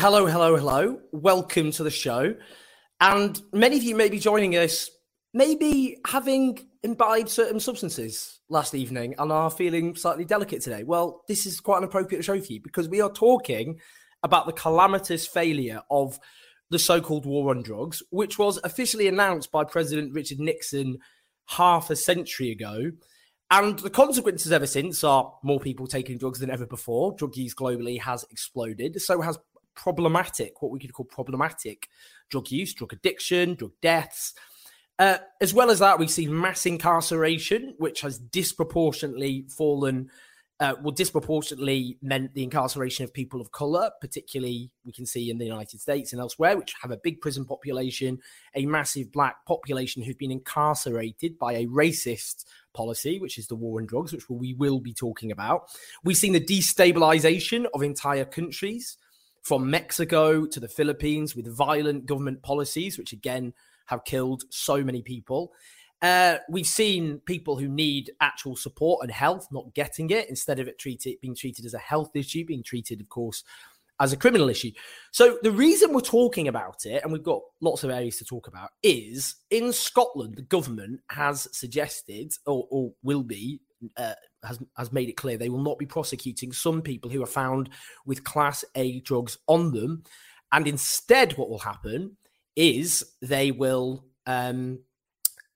Hello, hello, hello. Welcome to the show. And many of you may be joining us, maybe having imbibed certain substances last evening and are feeling slightly delicate today. Well, this is quite an appropriate show for you because we are talking about the calamitous failure of the so called war on drugs, which was officially announced by President Richard Nixon half a century ago. And the consequences ever since are more people taking drugs than ever before. Drug use globally has exploded. So has problematic, what we could call problematic drug use, drug addiction, drug deaths. Uh, as well as that, we see mass incarceration, which has disproportionately fallen, uh, well, disproportionately meant the incarceration of people of color, particularly we can see in the United States and elsewhere, which have a big prison population, a massive black population who've been incarcerated by a racist policy, which is the war on drugs, which we will be talking about. We've seen the destabilization of entire countries from Mexico to the Philippines with violent government policies, which again have killed so many people. Uh, we've seen people who need actual support and health not getting it instead of it treated being treated as a health issue, being treated, of course, as a criminal issue. So the reason we're talking about it, and we've got lots of areas to talk about, is in Scotland, the government has suggested or, or will be uh, has has made it clear they will not be prosecuting some people who are found with class A drugs on them, and instead, what will happen is they will um,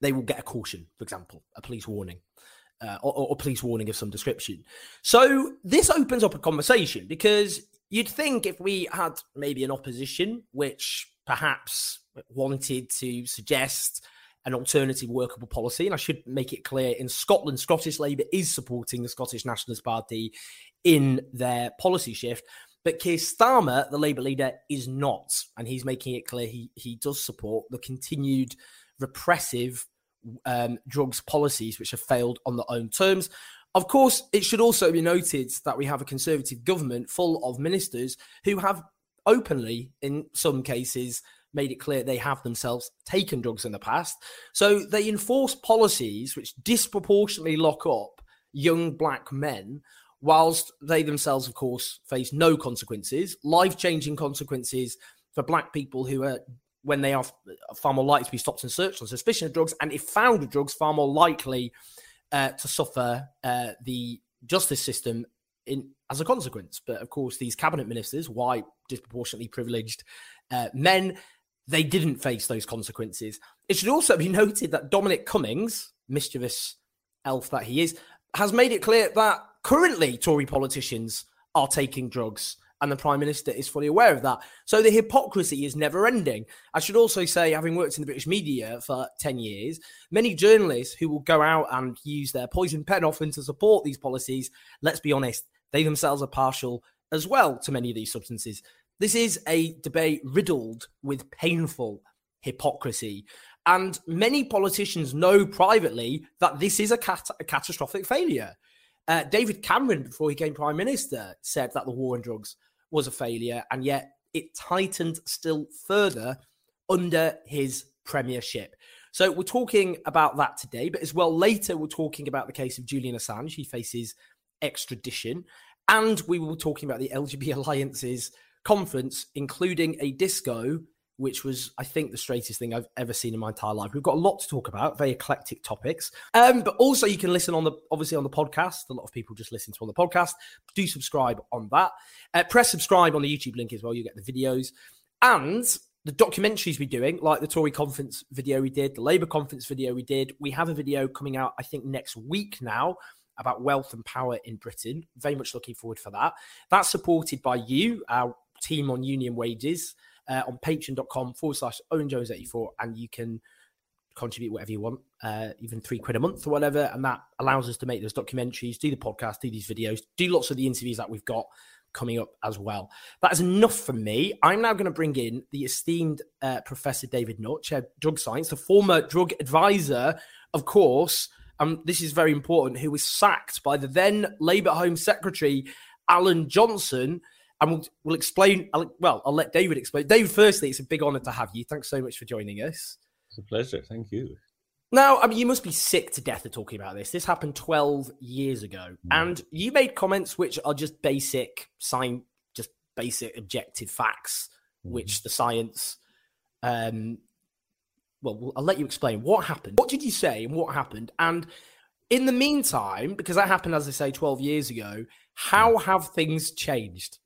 they will get a caution, for example, a police warning. Uh, or, or police warning of some description. So this opens up a conversation because you'd think if we had maybe an opposition which perhaps wanted to suggest an alternative workable policy. And I should make it clear in Scotland, Scottish Labour is supporting the Scottish Nationalist Party in their policy shift. But Keir Starmer, the Labour leader, is not. And he's making it clear he, he does support the continued repressive um, drugs policies which have failed on their own terms. Of course, it should also be noted that we have a Conservative government full of ministers who have openly, in some cases, made it clear they have themselves taken drugs in the past. So they enforce policies which disproportionately lock up young black men, whilst they themselves, of course, face no consequences, life changing consequences for black people who are. When they are far more likely to be stopped and searched on suspicion of drugs, and if found with drugs, far more likely uh, to suffer uh, the justice system in as a consequence. But of course, these cabinet ministers, white, disproportionately privileged uh, men, they didn't face those consequences. It should also be noted that Dominic Cummings, mischievous elf that he is, has made it clear that currently Tory politicians are taking drugs and the Prime Minister is fully aware of that. So the hypocrisy is never ending. I should also say, having worked in the British media for 10 years, many journalists who will go out and use their poison pen often to support these policies, let's be honest, they themselves are partial as well to many of these substances. This is a debate riddled with painful hypocrisy. And many politicians know privately that this is a, cat- a catastrophic failure. Uh, David Cameron, before he became prime minister, said that the war on drugs was a failure, and yet it tightened still further under his premiership. So we're talking about that today, but as well later we're talking about the case of Julian Assange. He faces extradition, and we be talking about the LGB Alliance's conference, including a disco, which was, I think, the straightest thing I've ever seen in my entire life. We've got a lot to talk about, very eclectic topics. Um, but also, you can listen on the obviously on the podcast. A lot of people just listen to on the podcast. Do subscribe on that. Uh, press subscribe on the YouTube link as well. You get the videos and the documentaries we're doing, like the Tory conference video we did, the Labour conference video we did. We have a video coming out, I think, next week now about wealth and power in Britain. Very much looking forward for that. That's supported by you, our team on union wages uh, on patreon.com forward slash Owen Jones 84. And you can contribute whatever you want, uh, even three quid a month or whatever. And that allows us to make those documentaries, do the podcast, do these videos, do lots of the interviews that we've got coming up as well. That is enough from me. I'm now going to bring in the esteemed uh, Professor David Nutt, Chair Drug Science, the former drug advisor, of course. Um, this is very important, who was sacked by the then Labour Home Secretary, Alan Johnson. And we'll, we'll explain. I'll, well, I'll let David explain. David, firstly, it's a big honour to have you. Thanks so much for joining us. It's a pleasure. Thank you. Now, I mean, you must be sick to death of talking about this. This happened 12 years ago. Mm. And you made comments which are just basic, sign, just basic objective facts, mm. which the science. Um, well, I'll let you explain what happened. What did you say and what happened? And in the meantime, because that happened, as I say, 12 years ago, how have things changed?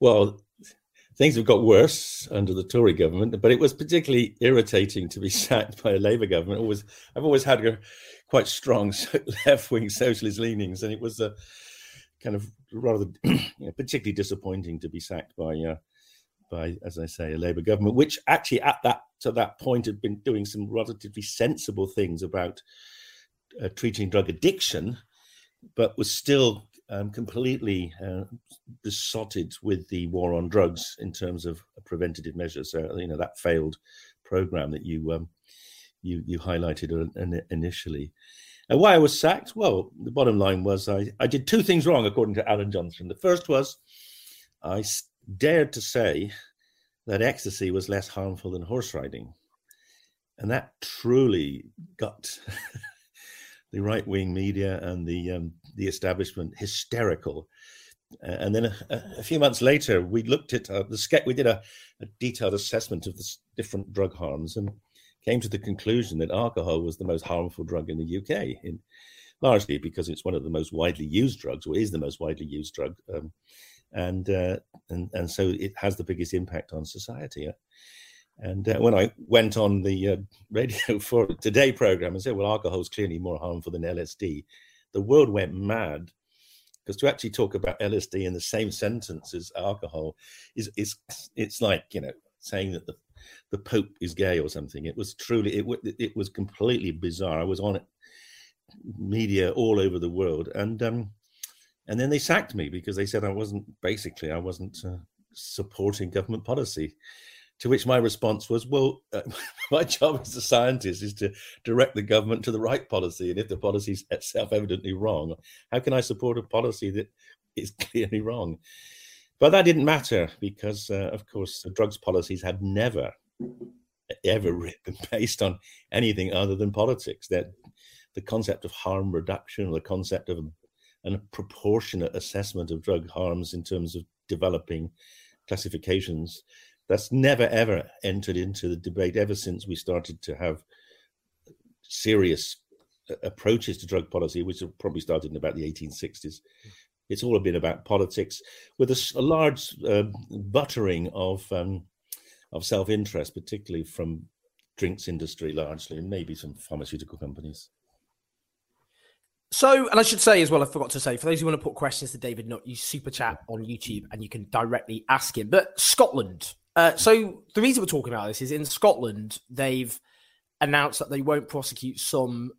Well, things have got worse under the Tory government, but it was particularly irritating to be sacked by a Labour government. Always, I've always had a quite strong left-wing socialist leanings, and it was a kind of rather you know, particularly disappointing to be sacked by, uh, by, as I say, a Labour government, which actually at that to that point had been doing some relatively sensible things about uh, treating drug addiction, but was still um, completely uh, besotted with the war on drugs in terms of preventative measures. So, you know, that failed program that you um, you, you highlighted initially. And why I was sacked? Well, the bottom line was I, I did two things wrong, according to Alan Johnson. The first was I dared to say that ecstasy was less harmful than horse riding. And that truly got the right wing media and the um, the establishment hysterical. Uh, and then a, a, few months later, we looked at uh, the we did a, a, detailed assessment of the different drug harms and came to the conclusion that alcohol was the most harmful drug in the UK, in, largely because it's one of the most widely used drugs, or is the most widely used drug, um, and uh, and and so it has the biggest impact on society. And uh, when I went on the uh, radio for Today program and said, well, alcohol is clearly more harmful than LSD, the world went mad. Because to actually talk about LSD in the same sentence as alcohol is, is it's like, you know, saying that the, the Pope is gay or something. It was truly, it, it was completely bizarre. I was on media all over the world. And, um, and then they sacked me because they said I wasn't, basically, I wasn't uh, supporting government policy. To which my response was, well, uh, my job as a scientist is to direct the government to the right policy. And if the policy is self evidently wrong, how can I support a policy that is clearly wrong? But that didn't matter because, uh, of course, the drugs policies had never, ever been based on anything other than politics. That the concept of harm reduction, or the concept of a, a proportionate assessment of drug harms in terms of developing classifications that's never ever entered into the debate ever since we started to have serious approaches to drug policy, which probably started in about the 1860s. It's all been about politics with a, a large uh, buttering of um, of self interest, particularly from drinks industry largely, and maybe some pharmaceutical companies. So, and I should say as well, I forgot to say, for those who want to put questions to David Nutt, you super chat on YouTube and you can directly ask him. But Scotland, uh, so the reason we're talking about this is in Scotland they've announced that they won't prosecute some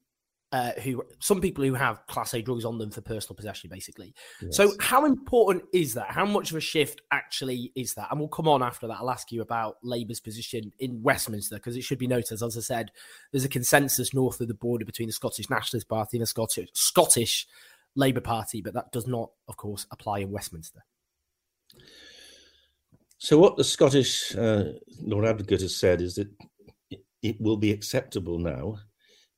uh, who some people who have class A drugs on them for personal possession, basically. Yes. So how important is that? How much of a shift actually is that? And we'll come on after that. I'll ask you about Labour's position in Westminster because it should be noted, as I said, there's a consensus north of the border between the Scottish Nationalist Party and the Scottish Scottish Labour Party, but that does not, of course, apply in Westminster. So, what the Scottish uh, Lord Advocate has said is that it will be acceptable now,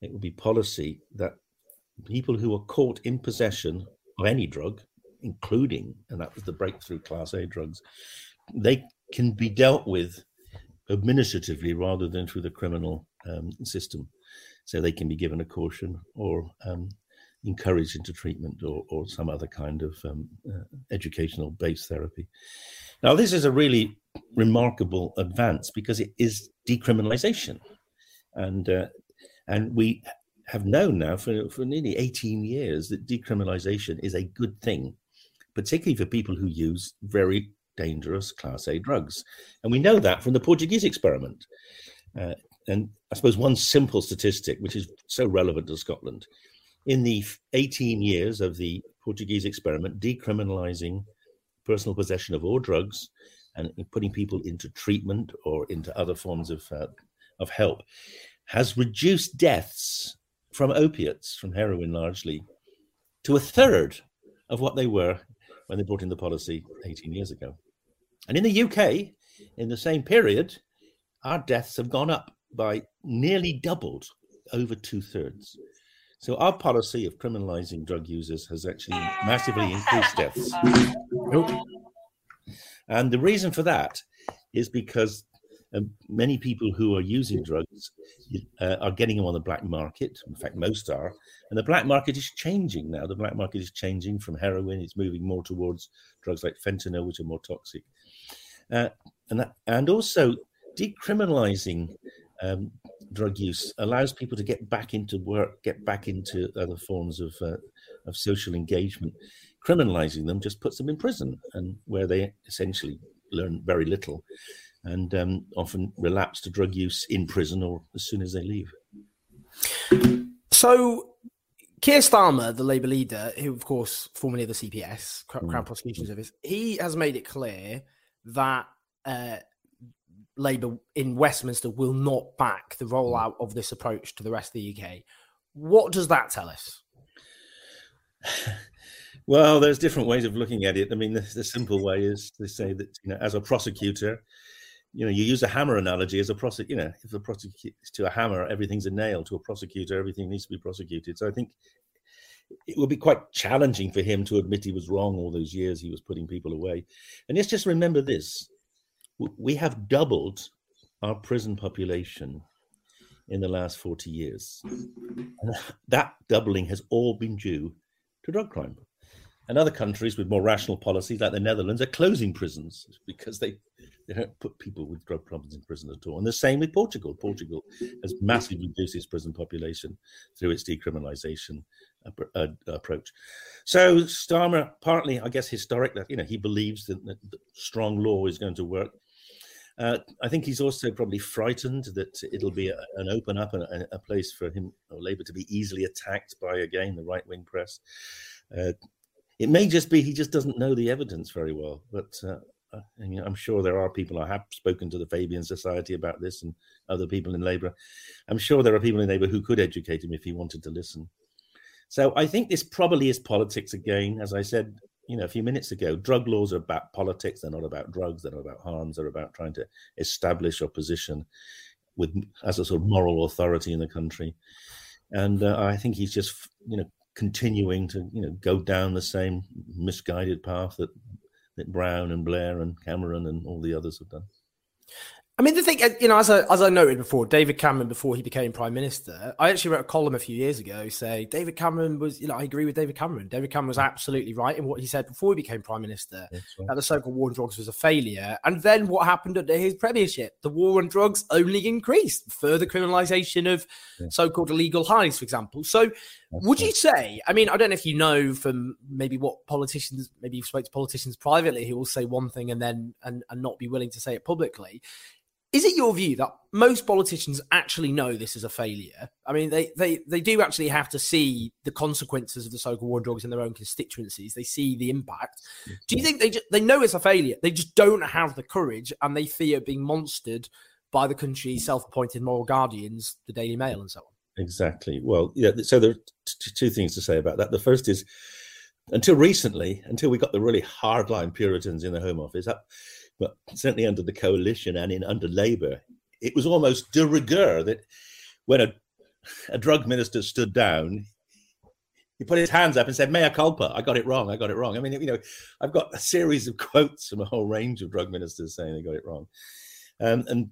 it will be policy that people who are caught in possession of any drug, including, and that was the breakthrough class A drugs, they can be dealt with administratively rather than through the criminal um, system. So they can be given a caution or um, encouraged into treatment or, or some other kind of um, uh, educational based therapy. Now, this is a really remarkable advance because it is decriminalization. And, uh, and we have known now for, for nearly 18 years that decriminalization is a good thing, particularly for people who use very dangerous class A drugs. And we know that from the Portuguese experiment. Uh, and I suppose, one simple statistic, which is so relevant to Scotland. In the 18 years of the Portuguese experiment, decriminalizing personal possession of all drugs and putting people into treatment or into other forms of, uh, of help has reduced deaths from opiates, from heroin largely, to a third of what they were when they brought in the policy 18 years ago. And in the UK, in the same period, our deaths have gone up by nearly doubled, over two thirds. So our policy of criminalizing drug users has actually massively increased deaths. And the reason for that is because um, many people who are using drugs uh, are getting them on the black market. In fact, most are. And the black market is changing now. The black market is changing from heroin, it's moving more towards drugs like fentanyl, which are more toxic. Uh, and, that, and also, decriminalizing um, drug use allows people to get back into work, get back into other forms of, uh, of social engagement. Criminalizing them just puts them in prison, and where they essentially learn very little and um, often relapse to drug use in prison or as soon as they leave. So, Keir Starmer, the Labour leader, who of course formerly of the CPS, Crown mm. Prosecution Service, he has made it clear that uh, Labour in Westminster will not back the rollout of this approach to the rest of the UK. What does that tell us? Well, there's different ways of looking at it. I mean, the, the, simple way is to say that you know, as a prosecutor, you know, you use a hammer analogy as a prosecutor. You know, if a prosecutor to a hammer, everything's a nail. To a prosecutor, everything needs to be prosecuted. So I think it would be quite challenging for him to admit he was wrong all those years he was putting people away. And let's just remember this: we have doubled our prison population in the last 40 years. And that doubling has all been due to drug crime. And other countries with more rational policies, like the Netherlands, are closing prisons because they, they don't put people with drug problems in prison at all. And the same with Portugal. Portugal has massively reduced its prison population through its decriminalization uh, approach. So Starmer, partly, I guess, historic, you know, he believes that, that strong law is going to work. Uh, I think he's also probably frightened that it'll be a, an open up and a, a, place for him or Labour to be easily attacked by again the right wing press. Uh, it may just be he just doesn't know the evidence very well, but uh, uh I'm sure there are people. I have spoken to the Fabian Society about this and other people in Labour. I'm sure there are people in Labour who could educate him if he wanted to listen. So I think this probably is politics again. As I said, you know, a few minutes ago, drug laws are about politics. They're not about drugs. They're not about harms. They're about trying to establish a position with as a sort of moral authority in the country. And uh, I think he's just, you know, continuing to you know go down the same misguided path that that Brown and Blair and Cameron and all the others have done. I mean, the thing, uh, you know, as I, as I noted before, David Cameron, before he became prime minister, I actually wrote a column a few years ago saying David Cameron was, you know, I agree with David Cameron. David Cameron was absolutely right in what he said before he became prime minister right. that the so-called war on drugs was a failure. And then what happened under his premiership? The war on drugs only increased, further criminalisation of yeah. so-called illegal highs, for example. So, That's would right. you say? I mean, I don't know if you know from maybe what politicians, maybe you've spoke to politicians privately who will say one thing and then and, and not be willing to say it publicly is it your view that most politicians actually know this is a failure? I mean, they they they do actually have to see the consequences of the so-called war on drugs in their own constituencies. They see the impact. Do you think they just, they know it's a failure? They just don't have the courage, and they fear being monstered by the country's self-appointed moral guardians, the Daily Mail, and so on. Exactly. Well, yeah. So there are t- two things to say about that. The first is, until recently, until we got the really hardline Puritans in the Home Office, that but certainly under the coalition and in under Labour, it was almost de rigueur that when a, a drug minister stood down, he put his hands up and said, "Mea culpa, I got it wrong. I got it wrong." I mean, you know, I've got a series of quotes from a whole range of drug ministers saying they got it wrong. Um, and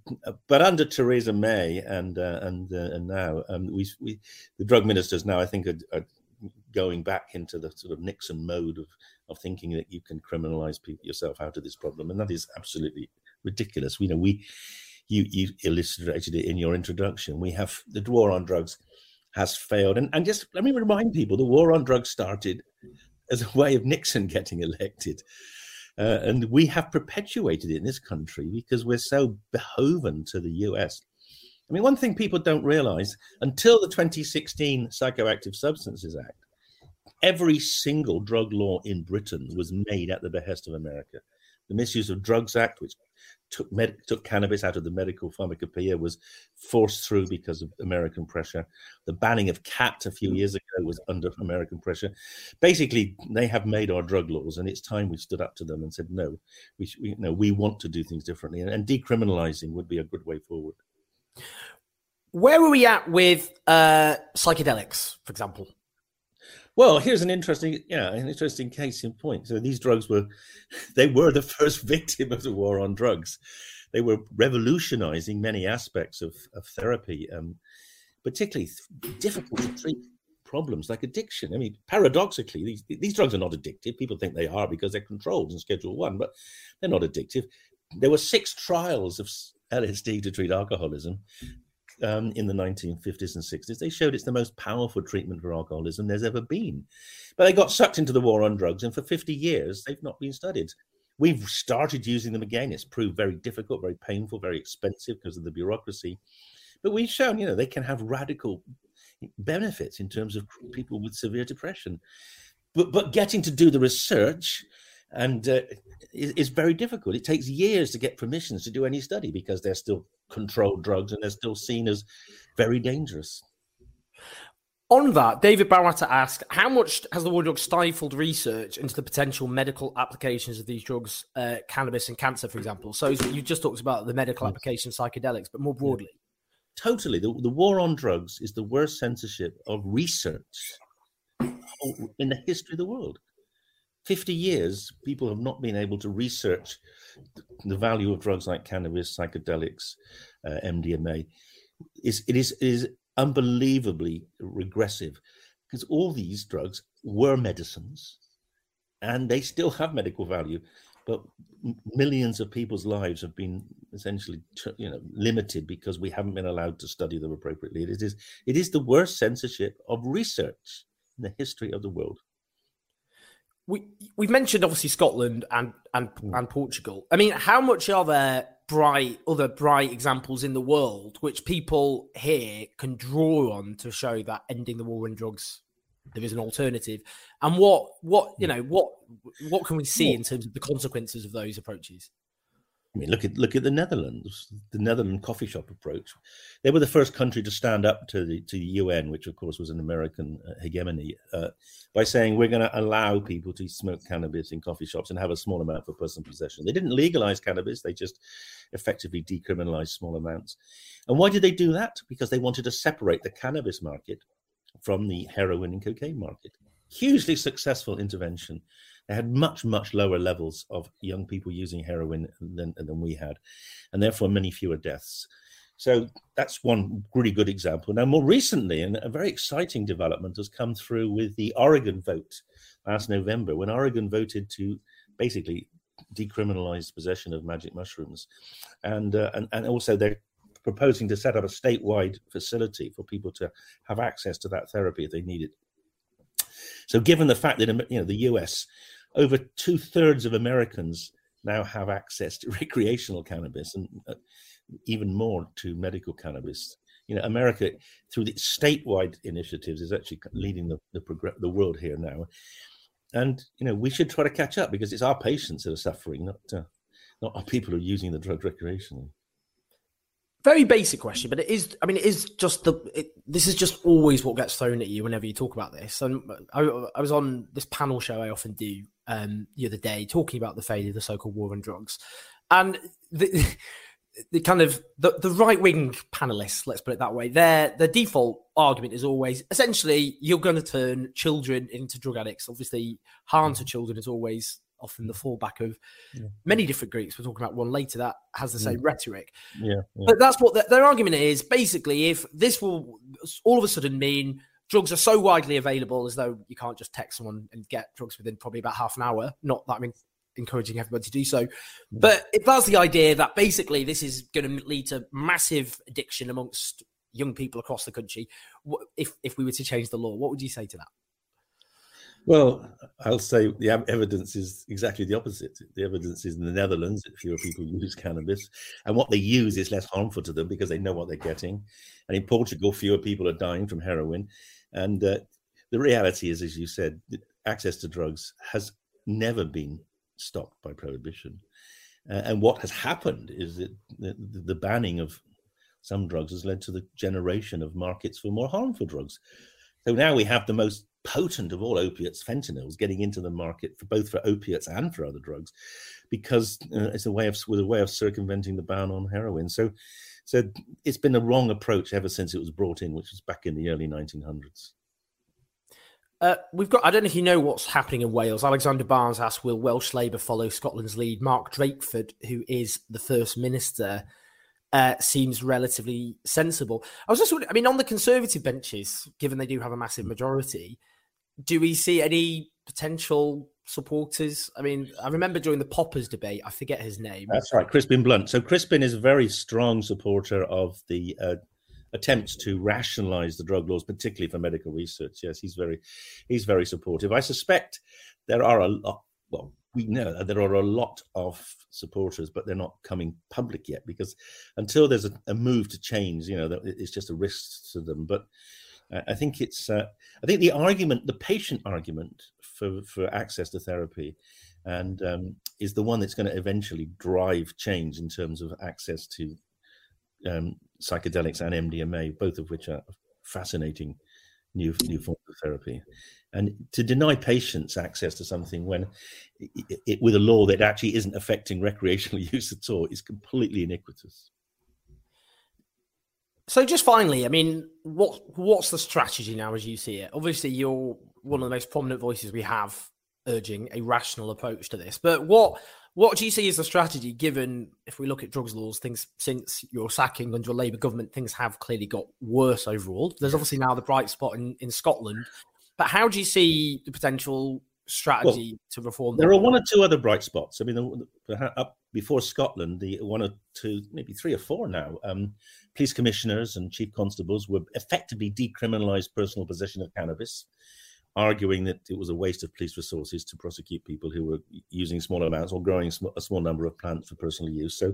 but under Theresa May and uh, and uh, and now um, we, we the drug ministers now I think are, are, going back into the sort of Nixon mode of of thinking that you can criminalize people yourself out of this problem, and that is absolutely ridiculous. We know we you you illustrated it in your introduction. We have the war on drugs has failed, and and just let me remind people: the war on drugs started as a way of Nixon getting elected. Uh, and we have perpetuated it in this country because we're so beholden to the US I mean, one thing people don't realize until the 2016 Psychoactive Substances Act, every single drug law in Britain was made at the behest of America. The Misuse of Drugs Act, which took, med- took cannabis out of the medical pharmacopoeia, was forced through because of American pressure. The banning of khat a few years ago was under American pressure. Basically, they have made our drug laws, and it's time we stood up to them and said, no, we, we, no, we want to do things differently. And, and decriminalizing would be a good way forward. Where are we at with uh, psychedelics, for example? Well, here's an interesting, yeah, an interesting case in point. So these drugs were, they were the first victim of the war on drugs. They were revolutionizing many aspects of, of therapy, um, particularly difficult to treat problems like addiction. I mean, paradoxically, these these drugs are not addictive. People think they are because they're controlled in Schedule One, but they're not addictive. There were six trials of LSD to treat alcoholism, um, in the 1950s and 60s, they showed it's the most powerful treatment for alcoholism there's ever been. But they got sucked into the war on drugs, and for 50 years, they've not been studied. We've started using them again. It's proved very difficult, very painful, very expensive because of the bureaucracy. But we've shown, you know, they can have radical benefits in terms of people with severe depression. But, but getting to do the research and uh, is, very difficult. It takes years to get permissions to do any study because they're still controlled drugs and they're still seen as very dangerous. On that, David Barata asked, how much has the war drug stifled research into the potential medical applications of these drugs, uh, cannabis and cancer, for example? So you just talked about the medical application of psychedelics, but more broadly. Totally. The, the war on drugs is the worst censorship of research in the history of the world. 50 years, people have not been able to research the value of drugs like cannabis, psychedelics, uh, MDMA. It's, it is, it is unbelievably regressive because all these drugs were medicines and they still have medical value but millions of people's lives have been essentially you know limited because we haven't been allowed to study them appropriately it is it is the worst censorship of research in the history of the world we we've mentioned obviously Scotland and and mm. and Portugal. I mean, how much are there bright other bright examples in the world which people here can draw on to show that ending the war on drugs there is an alternative? And what what you hmm. know what what can we see in terms of the consequences of those approaches? Mean, look at look at the Netherlands, the Netherlands coffee shop approach. They were the first country to stand up to the to the UN, which of course was an American uh, hegemony, uh, by saying we're going to allow people to smoke cannabis in coffee shops and have a small amount for personal possession. They didn't legalize cannabis; they just effectively decriminalized small amounts. And why did they do that? Because they wanted to separate the cannabis market from the heroin and cocaine market. Hugely successful intervention they had much, much lower levels of young people using heroin than, than we had, and therefore many fewer deaths. So that's one really good example. Now, more recently, and a very exciting development has come through with the Oregon vote last November, when Oregon voted to basically decriminalize possession of magic mushrooms, and uh, and, and also they're proposing to set up a statewide facility for people to have access to that therapy if they need it. So, given the fact that you know the U.S over two thirds of Americans now have access to recreational cannabis and uh, even more to medical cannabis. You know, America, through the statewide initiatives, is actually leading the, the, progr- the world here now. And, you know, we should try to catch up because it's our patients that are suffering, not, uh, not our people who are using the drug recreationally very basic question, but it is. I mean, it is just the. It, this is just always what gets thrown at you whenever you talk about this. And I, I was on this panel show I often do um, the other day talking about the failure of the so-called war on drugs, and the, the kind of the, the right wing panelists, let's put it that way, their the default argument is always essentially you're going to turn children into drug addicts. Obviously, harm to mm-hmm. children is always often the fallback of yeah. many different groups. We're talking about one later that has the same yeah. rhetoric. Yeah, yeah, But that's what the, their argument is. Basically, if this will all of a sudden mean drugs are so widely available as though you can't just text someone and get drugs within probably about half an hour. Not that I mean encouraging everybody to do so. But if that's the idea that basically this is going to lead to massive addiction amongst young people across the country, if if we were to change the law, what would you say to that? Well, I'll say the evidence is exactly the opposite. The evidence is in the Netherlands that fewer people use cannabis, and what they use is less harmful to them because they know what they're getting. And in Portugal, fewer people are dying from heroin. And uh, the reality is, as you said, access to drugs has never been stopped by prohibition. Uh, and what has happened is that the, the banning of some drugs has led to the generation of markets for more harmful drugs. So now we have the most potent of all opiates, fentanyl, is getting into the market for both for opiates and for other drugs, because uh, it's a way of with a way of circumventing the ban on heroin. So, so it's been a wrong approach ever since it was brought in, which was back in the early 1900s. Uh, we've got. I don't know if you know what's happening in Wales. Alexander Barnes asked, "Will Welsh Labour follow Scotland's lead?" Mark Drakeford, who is the first minister, uh, seems relatively sensible. I was just wondering, I mean, on the Conservative benches, given they do have a massive mm. majority, do we see any potential supporters? I mean, I remember during the Poppers debate, I forget his name. That's right, Crispin Blunt. So Crispin is a very strong supporter of the uh, attempts to rationalise the drug laws, particularly for medical research. Yes, he's very, he's very supportive. I suspect there are a lot. Well, we know that there are a lot of supporters, but they're not coming public yet because until there's a, a move to change, you know, it's just a risk to them. But I think it's, uh, I think the argument, the patient argument for for access to therapy, and um, is the one that's going to eventually drive change in terms of access to um, psychedelics and MDMA, both of which are fascinating new new forms of therapy. And to deny patients access to something when it, it, with a law that actually isn't affecting recreational use at all is completely iniquitous. So just finally, I mean, what what's the strategy now as you see it? Obviously, you're one of the most prominent voices we have urging a rational approach to this. But what what do you see as the strategy given if we look at drugs laws, things since your sacking under a Labour government, things have clearly got worse overall. There's obviously now the bright spot in, in Scotland. But how do you see the potential strategy well, to reform? There are one or two other bright spots. I mean, up before Scotland, the one or two, maybe three or four now, um, police commissioners and chief constables were effectively decriminalised personal possession of cannabis, arguing that it was a waste of police resources to prosecute people who were using small amounts or growing a small number of plants for personal use. So,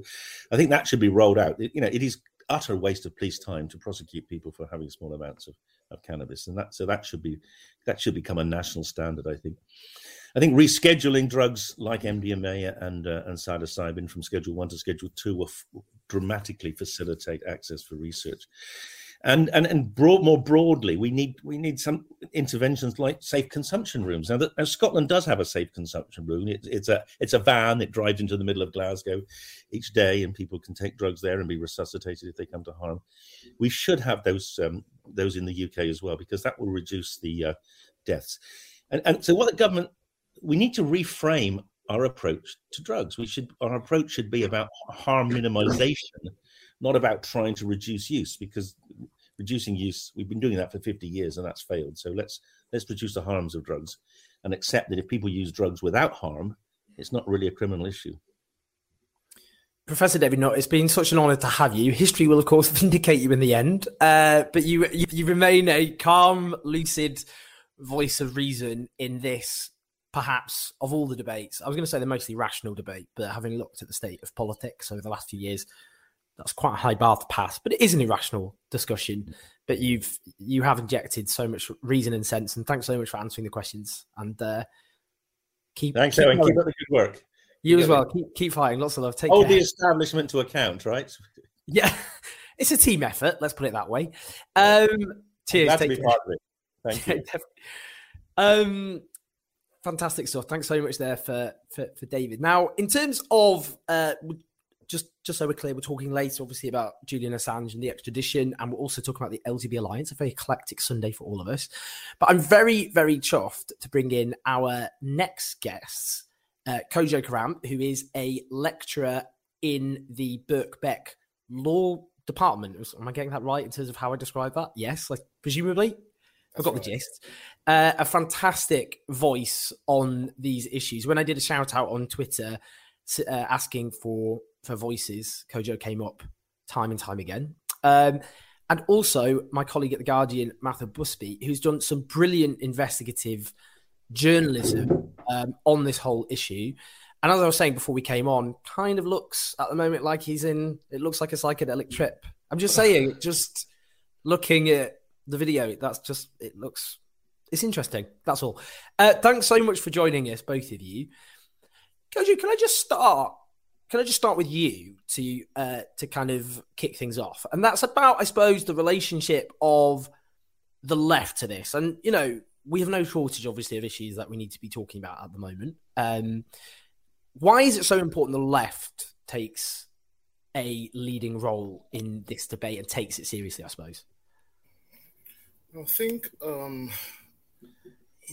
I think that should be rolled out. It, you know, it is utter waste of police time to prosecute people for having small amounts of, of cannabis, and that so that should be that should become a national standard. I think. I think rescheduling drugs like MDMA and uh, and psilocybin from Schedule One to Schedule Two will f- dramatically facilitate access for research and and and broad, more broadly, we need we need some interventions like safe consumption rooms. Now, now Scotland does have a safe consumption room. It, it's a it's a van that drives into the middle of Glasgow each day, and people can take drugs there and be resuscitated if they come to harm. We should have those um, those in the UK as well because that will reduce the uh, deaths. And and so, what the government we need to reframe our approach to drugs. We should our approach should be about harm minimization not about trying to reduce use because reducing use we've been doing that for 50 years and that's failed so let's let's reduce the harms of drugs and accept that if people use drugs without harm it's not really a criminal issue Professor David Nutt, it's been such an honour to have you. History will, of course, vindicate you in the end, uh, but you, you, you remain a calm, lucid voice of reason in this, perhaps of all the debates. I was going to say the mostly rational debate, but having looked at the state of politics over the last few years, that's quite a high bar to pass, but it is an irrational discussion. But you've you have injected so much reason and sense, and thanks so much for answering the questions. And uh, keep thanks, keep, Owen. Keep up the good work. You, as well. Keep keep fighting. Lots of love. Take hold care. the establishment to account, right? Yeah, it's a team effort. Let's put it that way. Um, cheers. Take be care. part of it. Thank you. um, fantastic stuff. Thanks so much there for for, for David. Now, in terms of uh, just just so we're clear, we're talking later, obviously, about Julian Assange and the extradition, and we're also talking about the LGB Alliance, a very eclectic Sunday for all of us. But I'm very, very chuffed to bring in our next guest, uh, Kojo Koram, who is a lecturer in the Birkbeck Law Department. Am I getting that right in terms of how I describe that? Yes, like presumably. I've got right. the gist. Uh, a fantastic voice on these issues. When I did a shout out on Twitter uh, asking for for voices, Kojo came up time and time again. Um, and also my colleague at the Guardian, Mattha Busby, who's done some brilliant investigative journalism um, on this whole issue. And as I was saying before we came on, kind of looks at the moment like he's in. It looks like a psychedelic trip. I'm just saying, just looking at the video, that's just it looks. It's interesting. That's all. Uh, thanks so much for joining us, both of you. Kojo, can I just start? Can I just start with you to uh, to kind of kick things off? And that's about, I suppose, the relationship of the left to this. And you know, we have no shortage, obviously, of issues that we need to be talking about at the moment. Um, why is it so important the left takes a leading role in this debate and takes it seriously? I suppose. I think um,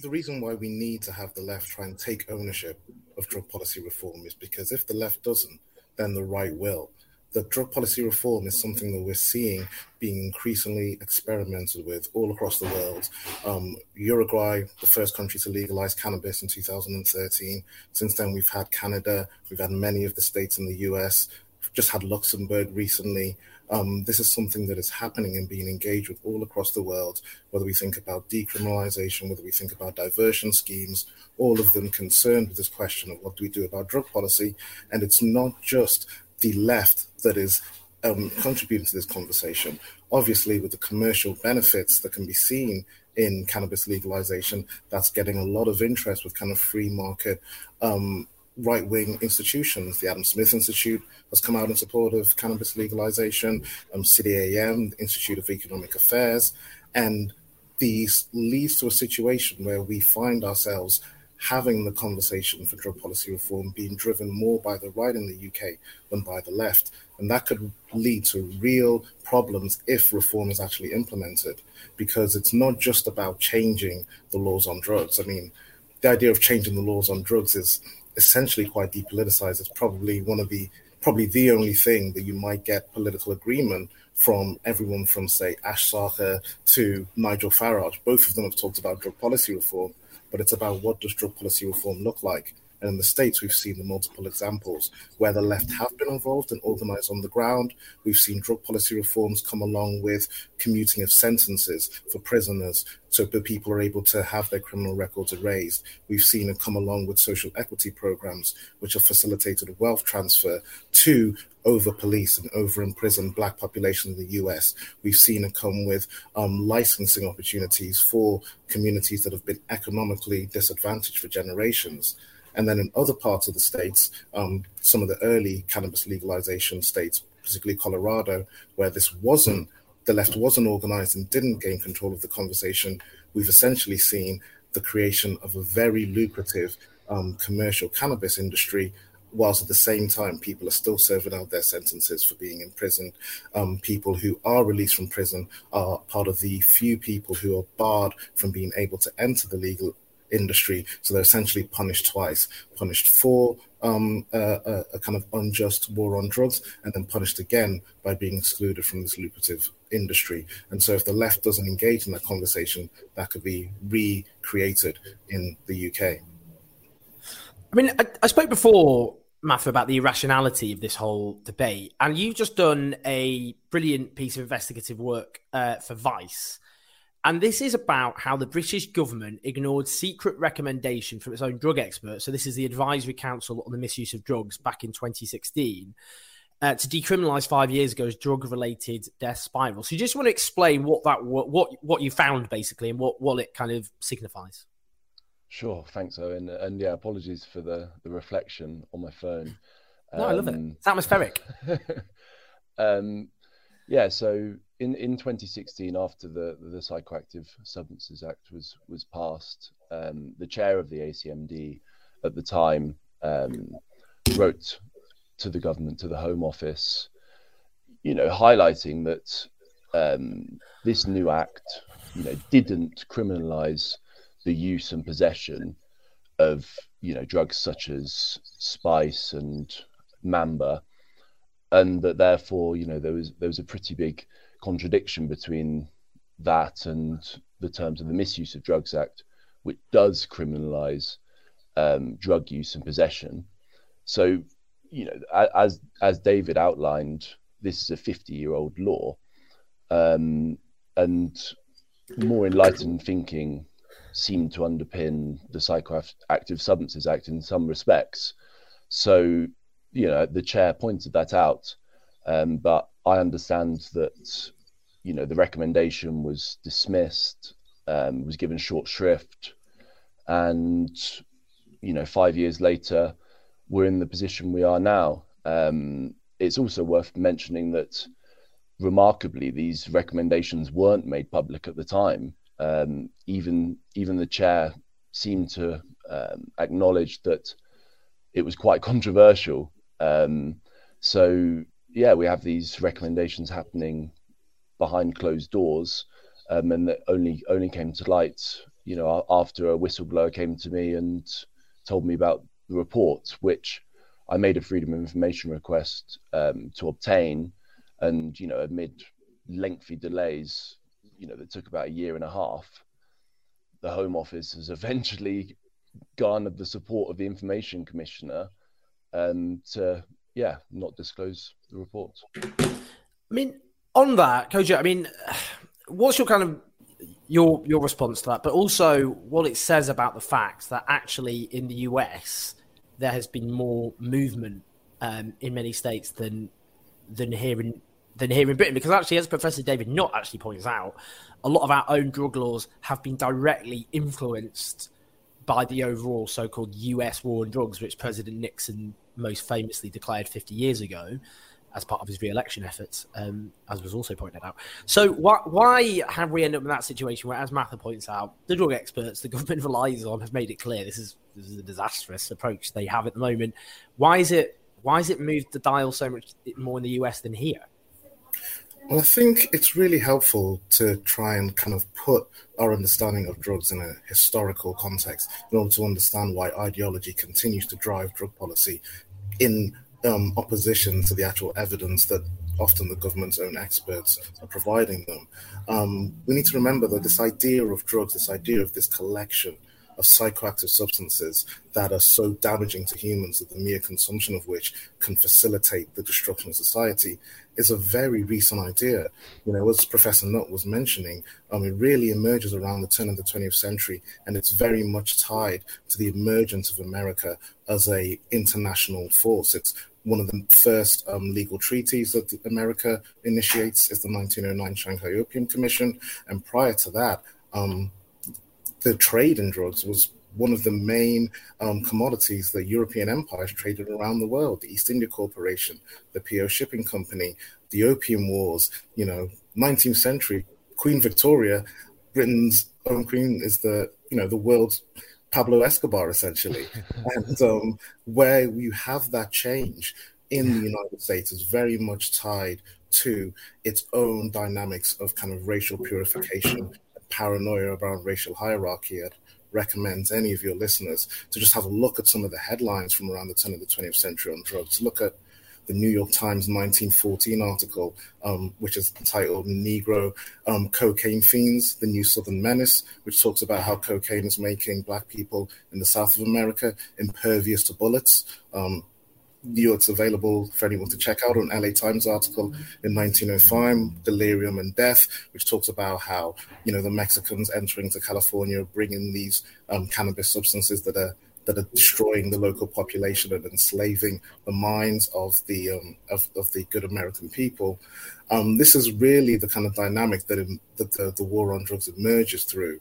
the reason why we need to have the left try and take ownership of drug policy reform is because if the left doesn't, then the right will The drug policy reform is something that we're seeing being increasingly experimented with all across the world. Um, Uruguay, the first country to legalize cannabis in 2013. Since then, we've had Canada, we've had many of the states in the US, just had Luxembourg recently. Um, this is something that is happening and being engaged with all across the world, whether we think about decriminalization, whether we think about diversion schemes, all of them concerned with this question of what do we do about drug policy. And it's not just the left that is um, contributing to this conversation. Obviously, with the commercial benefits that can be seen in cannabis legalization, that's getting a lot of interest with kind of free market um, right wing institutions. The Adam Smith Institute has come out in support of cannabis legalization, um, City AM, the Institute of Economic Affairs, and these leads to a situation where we find ourselves having the conversation for drug policy reform being driven more by the right in the UK than by the left. And that could lead to real problems if reform is actually implemented, because it's not just about changing the laws on drugs. I mean, the idea of changing the laws on drugs is essentially quite depoliticized. It's probably one of the probably the only thing that you might get political agreement from everyone from say Ash Sarkar to Nigel Farage. Both of them have talked about drug policy reform, but it's about what does drug policy reform look like. And in the States, we've seen the multiple examples where the left have been involved and organized on the ground. We've seen drug policy reforms come along with commuting of sentences for prisoners so that people are able to have their criminal records erased. We've seen it come along with social equity programs, which have facilitated wealth transfer to over police and over imprison black populations in the US. We've seen it come with um, licensing opportunities for communities that have been economically disadvantaged for generations. And then in other parts of the states, um, some of the early cannabis legalization states, particularly Colorado, where this wasn't, the left wasn't organized and didn't gain control of the conversation, we've essentially seen the creation of a very lucrative um, commercial cannabis industry whilst at the same time people are still serving out their sentences for being imprisoned. Um, people who are released from prison are part of the few people who are barred from being able to enter the legal industry. So they're essentially punished twice punished for um, a, a, kind of unjust war on drugs, and then punished again by being excluded from this lucrative industry. And so, if the left doesn't engage in that conversation, that could be recreated in the UK. I mean, I, I spoke before Mattha, about the irrationality of this whole debate. And you've just done a brilliant piece of investigative work uh, for Vice. And this is about how the British government ignored secret recommendation from its own drug experts. So, this is the Advisory Council on the Misuse of Drugs back in 2016 uh, to decriminalise five years ago's drug related death spiral. So, you just want to explain what that what, what, what you found basically and what, what it kind of signifies. Sure, thanks, Owen. And yeah, apologies for the the reflection on my phone. No, um, I love it. Um, it's atmospheric. um, yeah, so in, in 2016, after the, the Psychoactive Substances Act was was passed, um, the chair of the ACMD at the time um, wrote to the government, to the Home Office, you know, highlighting that um, this new act, you know, didn't criminalise the use and possession of you know drugs such as spice and mamba and that therefore you know there was there was a pretty big contradiction between that and the terms of the misuse of drugs act which does criminalize um, drug use and possession so you know as as david outlined this is a 50 year old law um, and more enlightened thinking seemed to underpin the Psychoactive Substances Act in some respects. So, you know, the chair pointed that out, um, but I understand that, you know, the recommendation was dismissed, um, was given short shrift, and, you know, five years later, we're in the position we are now. Um, it's also worth mentioning that remarkably, these recommendations weren't made public at the time. Um, even even the chair seemed to um, acknowledge that it was quite controversial. Um, so yeah, we have these recommendations happening behind closed doors, um, and that only only came to light, you know, after a whistleblower came to me and told me about the report, which I made a freedom of information request um, to obtain, and you know, amid lengthy delays, you know, that took about a year and a half, the Home Office has eventually garnered the support of the Information Commissioner um, to, yeah, not disclose the report. I mean, on that, Kojo, I mean, what's your kind of your your response to that, but also what it says about the fact that actually in the US there has been more movement um, in many states than than here in than here in Britain. Because actually, as Professor David Nutt actually points out, a lot of our own drug laws have been directly influenced by the overall so-called US war on drugs, which President Nixon most famously declared 50 years ago as part of his re-election efforts, um, as was also pointed out. So why, why have we ended up in that situation where, as Mattha points out, the drug experts the government relies on have made it clear this is this is a disastrous approach they have at the moment. Why is it why is it moved the dial so much more in the US than here? Well, I think it's really helpful to try and kind of put our understanding of drugs in a historical context in order to understand why ideology continues to drive drug policy in um, opposition to the actual evidence that often the government's own experts are providing them. Um, we need to remember that this idea of drugs, this idea of this collection of psychoactive substances that are so damaging to humans that the mere consumption of which can facilitate the destruction of society is a very recent idea. You know, as Professor Nutt was mentioning, um, it really emerges around the turn of the 20th century, and it's very much tied to the emergence of America as a international force. It's one of the first um, legal treaties that America initiates is the 1909 Shanghai Opium Commission, and prior to that, um, the trade in drugs was one of the main um, commodities that European empires traded around the world. The East India Corporation, the PO Shipping Company, the Opium Wars. You know, 19th century Queen Victoria, Britain's own queen, is the you know the world's Pablo Escobar essentially, and um, where you have that change in the United States is very much tied to its own dynamics of kind of racial purification paranoia around racial hierarchy, I'd recommend any of your listeners to just have a look at some of the headlines from around the turn of the 20th century on drugs. Look at the New York Times 1914 article, um, which is titled Negro um, Cocaine Fiends, the New Southern Menace, which talks about how cocaine is making black people in the South of America impervious to bullets. Um, New York's available for anyone to check out an LA Times article in 1905, Delirium and Death, which talks about how, you know, the Mexicans entering to California bringing these um, cannabis substances that are that are destroying the local population and enslaving the minds of the um, of, of the good American people. Um, this is really the kind of dynamic that, in, that the, the war on drugs emerges through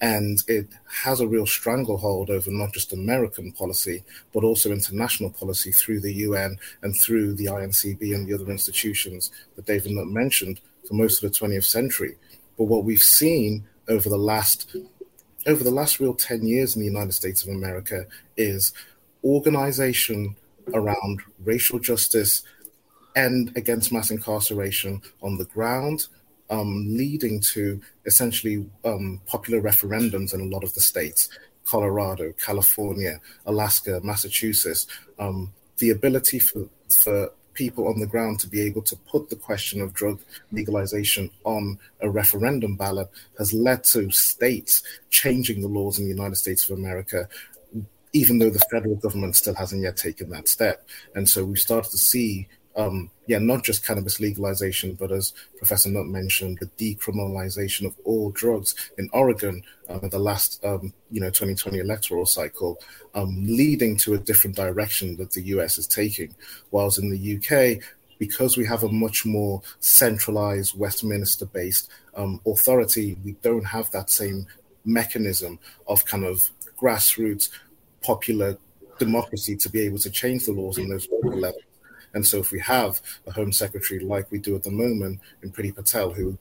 and it has a real stranglehold over not just American policy, but also international policy through the UN and through the INCB and the other institutions that David Nutt mentioned for most of the 20th century. But what we've seen over the last over the last real 10 years in the United States of America is organization around racial justice and against mass incarceration on the ground um, leading to essentially um, popular referendums in a lot of the states Colorado, California, Alaska, Massachusetts. Um, the ability for, for people on the ground to be able to put the question of drug legalization on a referendum ballot has led to states changing the laws in the United States of America, even though the federal government still hasn't yet taken that step. And so we started to see um, yeah, not just cannabis legalization, but as Professor Nutt mentioned, the decriminalization of all drugs in Oregon uh, the last, um, you know, 2020 electoral cycle, um, leading to a different direction that the US is taking. Whilst in the UK, because we have a much more centralized Westminster-based um, authority, we don't have that same mechanism of kind of grassroots popular democracy to be able to change the laws in those local levels. And so, if we have a Home Secretary like we do at the moment in Priti Patel, who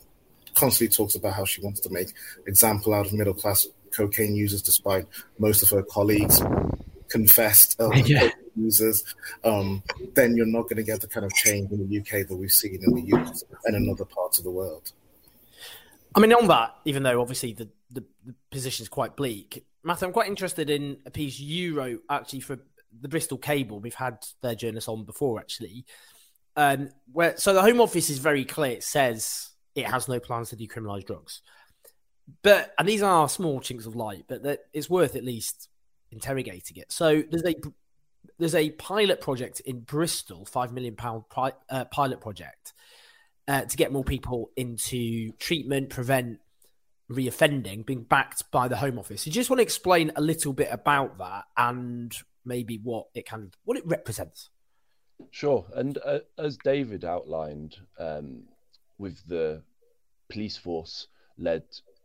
constantly talks about how she wants to make example out of middle class cocaine users, despite most of her colleagues confessed um, yeah. users, um, then you're not going to get the kind of change in the UK that we've seen in the US and in other parts of the world. I mean, on that, even though obviously the, the, the position is quite bleak, Mattha, I'm quite interested in a piece you wrote actually for the Bristol Cable. We've had their journalists on before, actually. Um, where so the Home Office is very clear. It says it has no plans to decriminalise drugs, but and these are small chinks of light, but it's worth at least interrogating it. So there's a there's a pilot project in Bristol, five million pound uh, pilot project uh, to get more people into treatment, prevent reoffending, being backed by the Home Office. You just want to explain a little bit about that and maybe what it can, what it represents. Sure, and uh, as David outlined, um, with the police force led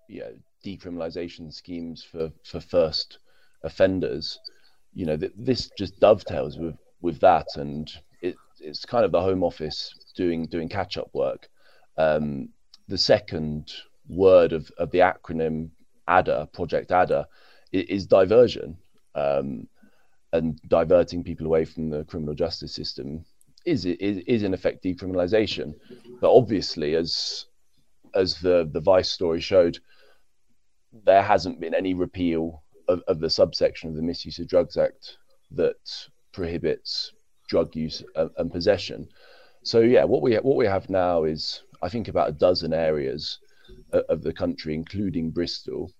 you know, decriminalisation schemes for for first offenders, you know, th- this just dovetails with with that, and it, it's kind of the Home Office doing doing catch up work. Um, the second word of, of the acronym ADDER, Project ADDER, is, is diversion. Um, and diverting people away from the criminal justice system is is, is in effect decriminalization. But obviously, as as the the Vice story showed, there hasn't been any repeal of, of the subsection of the Misuse of Drugs Act that prohibits drug use and, and possession. So yeah, what we what we have now is I think about a dozen areas of, of the country, including Bristol,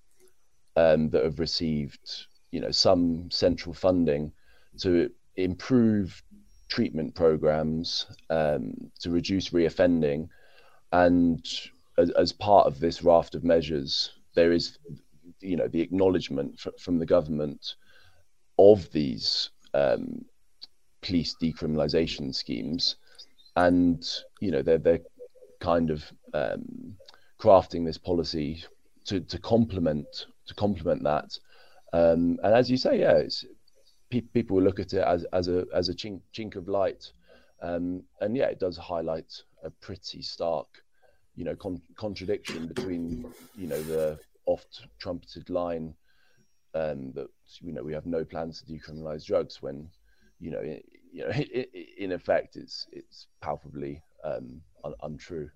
um, that have received you know some central funding to improve treatment programs um, to reduce reoffending, and as, as, part of this raft of measures, there is you know the acknowledgement from the government of these um, police decriminalisation schemes and you know they're they're kind of um, crafting this policy to to complement to complement that. Um, and as you say, yeah, it's, pe- people look at it as as a as a chink chink of light, um, and yeah, it does highlight a pretty stark, you know, con- contradiction between you know the oft trumpeted line um, that you know we have no plans to decriminalize drugs when you know you know, in effect, it's it's palpably um, un- untrue.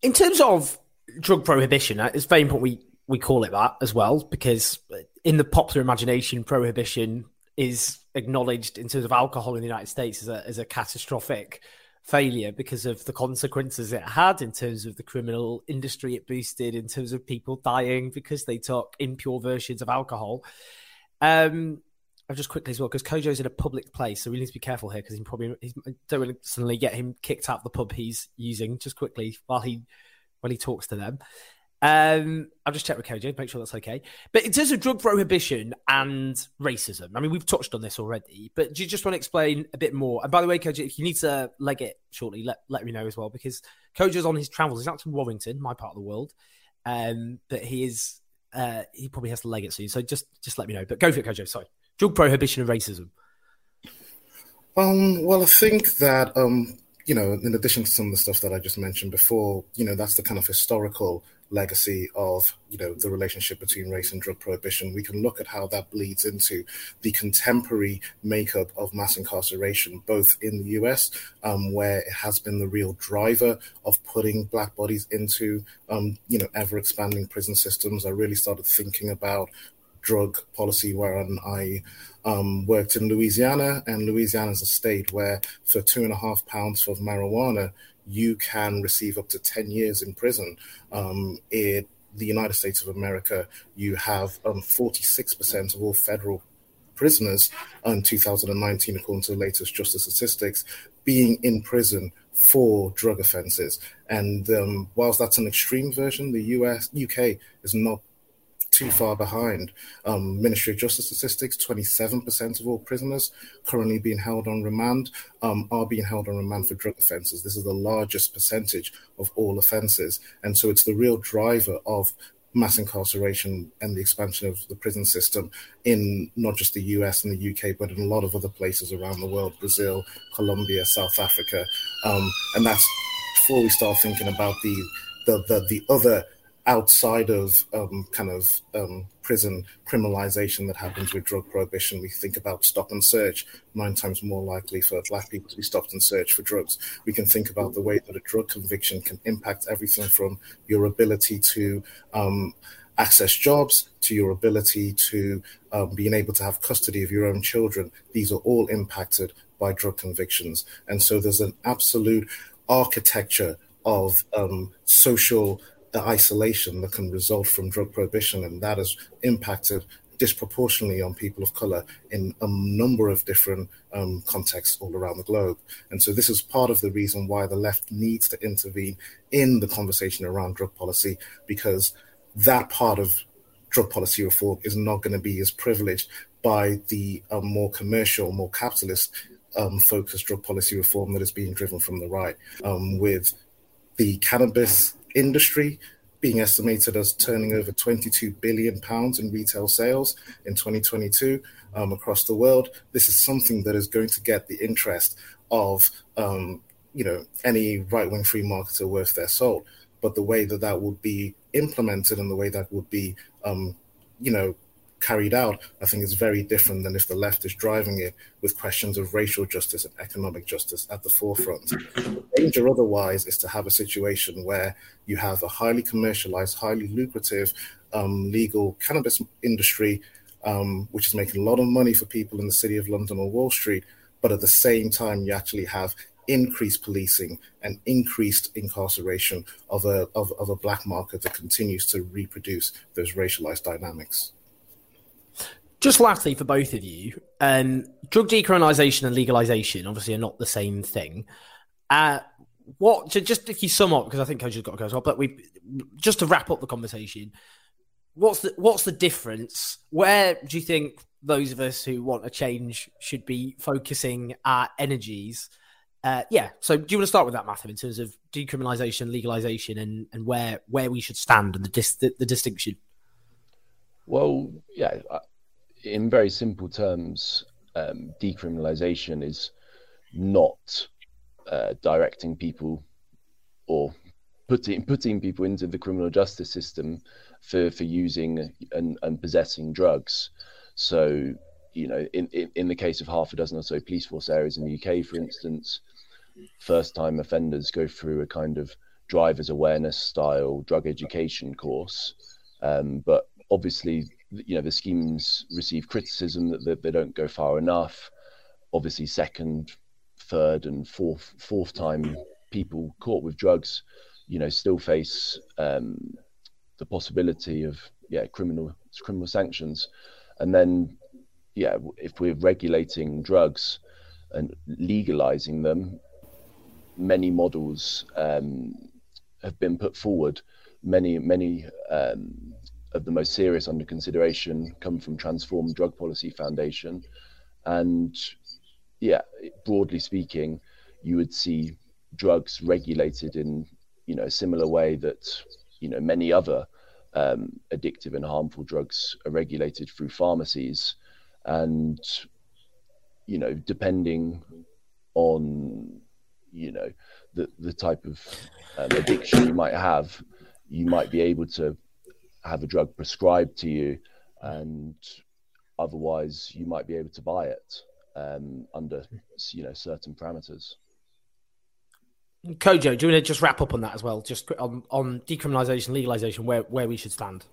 In terms of drug prohibition, uh, it's very important we we call it that as well because in the popular imagination, prohibition is acknowledged in terms of alcohol in the United States as a as a catastrophic failure because of the consequences it had in terms of the criminal industry it boosted, in terms of people dying because they took impure versions of alcohol. Um, I'll just quickly as well because Kojo's in a public place, so we need to be careful here because he probably he's, don't really suddenly get him kicked out of the pub he's using just quickly while he while he talks to them. Um, I'll just check with Kojo, make sure that's okay. But in terms of drug prohibition and racism, I mean, we've touched on this already, but do you just want to explain a bit more? And by the way, Kojo, if you need to leg it shortly, let, let me know as well, because Kojo's on his travels. He's out to Warrington, my part of the world, um, but he is, uh, he probably has to leg it soon. So just, just let me know. But go for it, Kojo. Sorry drug prohibition and racism? Um, well, I think that um, you know, in addition to some of the stuff that I just mentioned before, you know, that's the kind of historical legacy of you know the relationship between race and drug prohibition. We can look at how that bleeds into the contemporary makeup of mass incarceration, both in the U.S., um, where it has been the real driver of putting black bodies into um, you know ever expanding prison systems. I really started thinking about drug policy wherein I um, worked in Louisiana, and Louisiana is a state where for two and a half pounds of marijuana, you can receive up to 10 years in prison. Um, it, the United States of America, you have um, 46% of all federal prisoners in 2019, according to the latest justice statistics, being in prison for drug offences. And um, whilst that's an extreme version, the US UK is not too far behind. Um, Ministry of Justice statistics: twenty-seven percent of all prisoners currently being held on remand um, are being held on remand for drug offences. This is the largest percentage of all offences, and so it's the real driver of mass incarceration and the expansion of the prison system in not just the US and the UK, but in a lot of other places around the world Brazil, Colombia, South Africa. Um, and that's before we start thinking about the, the, the, the other outside of um, kind of um, prison criminalization that happens with drug prohibition. We think about stop and search, nine times more likely for black people to be stopped and searched for drugs. We can think about the way that a drug conviction can impact everything from your ability to um, access jobs to your ability to um, being able to have custody of your own children. These are all impacted by drug convictions. And so there's an absolute architecture of um, social the isolation that can result from drug prohibition, and that has impacted disproportionately on people of color in a number of different um, contexts all around the globe. And so, this is part of the reason why the left needs to intervene in the conversation around drug policy, because that part of drug policy reform is not going to be as privileged by the um, more commercial, more capitalist um, focused drug policy reform that is being driven from the right, um, with the cannabis industry being estimated as turning over 22 billion pounds in retail sales in 2022 um, across the world. This is something that is going to get the interest of um, you know any right-wing free marketer worth their salt. But the way that that would be implemented and the way that would be um, you know carried out, I think is very different than if the left is driving it with questions of racial justice and economic justice at the forefront. The danger otherwise is to have a situation where you have a highly commercialized, highly lucrative um, legal cannabis industry, um, which is making a lot of money for people in the city of London or Wall Street, but at the same time, you actually have increased policing and increased incarceration of a of, of a black market that continues to reproduce those racialized dynamics. Just lastly, for both of you, um, drug decriminalisation and legalisation obviously are not the same thing. Uh, what just if you sum up because I think Kojo has got to go as well, but we just to wrap up the conversation. What's the what's the difference? Where do you think those of us who want a change should be focusing our energies? Uh, yeah. So do you want to start with that, Mattha, in terms of decriminalisation, legalisation, and and where where we should stand and the dis- the, the distinction? Well, yeah, in very simple terms, um, decriminalisation is not uh, directing people or putting putting people into the criminal justice system for for using and, and possessing drugs. So, you know, in, in, in the case of half a dozen or so police force areas in the UK, for instance, first time offenders go through a kind of driver's awareness style drug education course. Um, but obviously you know the schemes receive criticism that they, don't go far enough. Obviously, second, third, and fourth fourth time people caught with drugs, you know, still face um, the possibility of yeah criminal criminal sanctions, and then yeah if we're regulating drugs and legalizing them, many models um, have been put forward. Many many um, of the most serious under consideration come from Transform Drug Policy Foundation. And yeah, broadly speaking, you would see drugs regulated in you know a similar way that you know many other um, addictive and harmful drugs are regulated through pharmacies, and you know depending on you know the the type of um, addiction you might have, you might be able to have a drug prescribed to you, and otherwise you might be able to buy it um, under you know certain parameters. Kojo, do you want to just wrap up on that as well, just on, on decriminalisation, legalisation, where, where we should stand?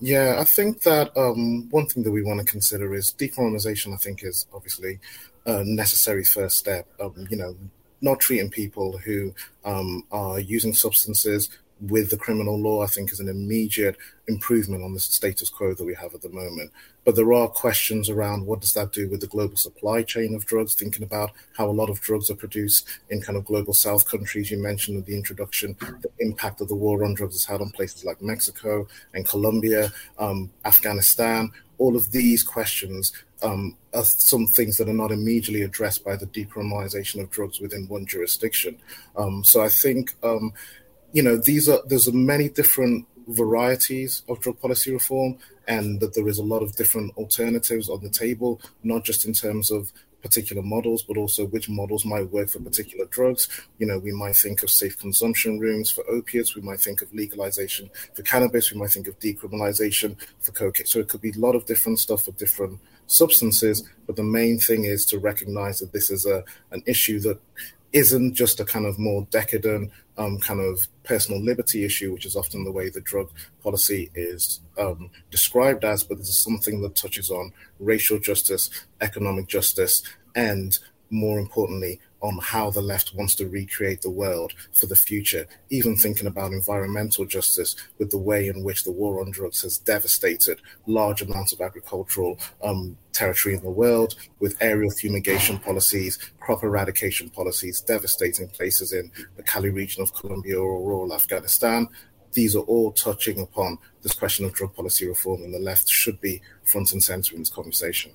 Yeah, I think that um, one thing that we want to consider is decriminalisation. I think is obviously a necessary first step. Um, you know, not treating people who um, are using substances with the criminal law, I think is an immediate improvement on the status quo that we have at the moment. But there are questions around what does that do with the global supply chain of drugs, thinking about how a lot of drugs are produced in kind of global south countries. You mentioned in the introduction the impact of the war on drugs has had on places like Mexico and Colombia, um, Afghanistan. All of these questions um, are some things that are not immediately addressed by the decriminalization of drugs within one jurisdiction. Um, so I think um, you know these are there's many different varieties of drug policy reform and that there is a lot of different alternatives on the table not just in terms of particular models but also which models might work for particular drugs. You know we might think of safe consumption rooms for opiates. We might think of legalization for cannabis. We might think of decriminalization for cocaine. So it could be a lot of different stuff for different substances but the main thing is to recognize that this is a an issue that isn't just a kind of more decadent um, kind of personal liberty issue, which is often the way the drug policy is um, described as, but this is something that touches on racial justice, economic justice, and more importantly, on how the left wants to recreate the world for the future, even thinking about environmental justice with the way in which the war on drugs has devastated large amounts of agricultural um, territory in the world, with aerial fumigation policies, crop eradication policies, devastating places in the Cali region of Colombia or rural Afghanistan. These are all touching upon this question of drug policy reform, and the left should be front and center in this conversation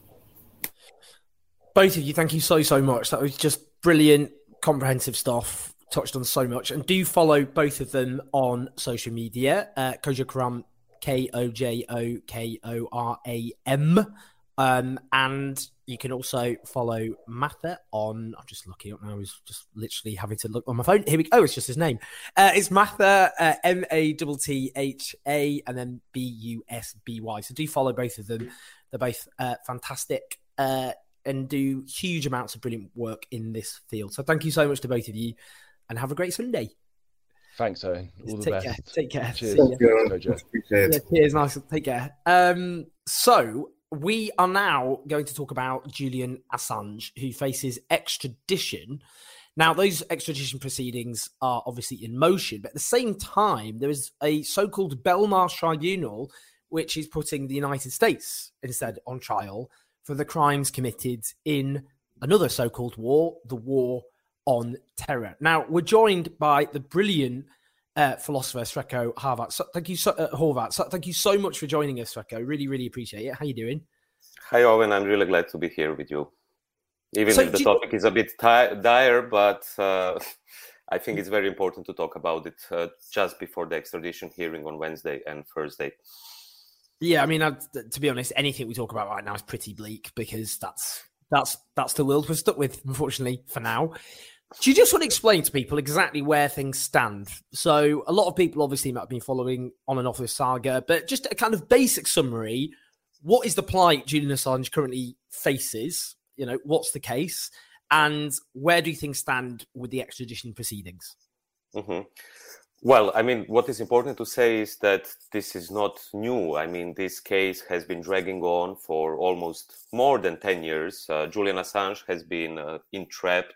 both of you, thank you so so much. That was just brilliant, comprehensive stuff. Touched on so much, and do follow both of them on social media. Uh, Kojo Koram, K O J O K O R A M. Um, and you can also follow Mattha on. I'm just looking up now. I was just literally having to look on my phone. Here we go. Oh, it's just his name. Uh, it's Mattha, uh, M A T T H A, and then B U S B Y. So do follow both of them. They're both uh, fantastic uh, and do huge amounts of brilliant work in this field. So thank you so much to both of you and have a great Sunday. Thanks, Owen. All the take best. Care. Take care. Cheers. Yeah, cheers. Nice. Take care. Um, so we are now going to talk about Julian Assange, who faces extradition. Now, those extradition proceedings are obviously in motion, but at the same time, there is a so called Belmarsh tribunal, which is putting the United States instead on trial for the crimes committed in another so called war, the war on terror. Now, we're joined by the brilliant uh, philosopher Srečko Horvat. So, thank you, so, uh, Horvat. So, thank you so much for joining us, Srečko. Really, really appreciate it. How are you doing? Hi, Owen. I'm really glad to be here with you. Even so if the topic you... is a bit dire, but uh, I think it's very important to talk about it uh, just before the extradition hearing on Wednesday and Thursday. Yeah, I mean, I, to be honest, anything we talk about right now is pretty bleak because that's that's that's the world we're stuck with, unfortunately, for now. Do you just want to explain to people exactly where things stand? So, a lot of people obviously might have been following on and off this saga, but just a kind of basic summary: what is the plight Julian Assange currently faces? You know, what's the case, and where do things stand with the extradition proceedings? Mm-hmm. Well, I mean, what is important to say is that this is not new. I mean, this case has been dragging on for almost more than 10 years. Uh, Julian Assange has been uh, entrapped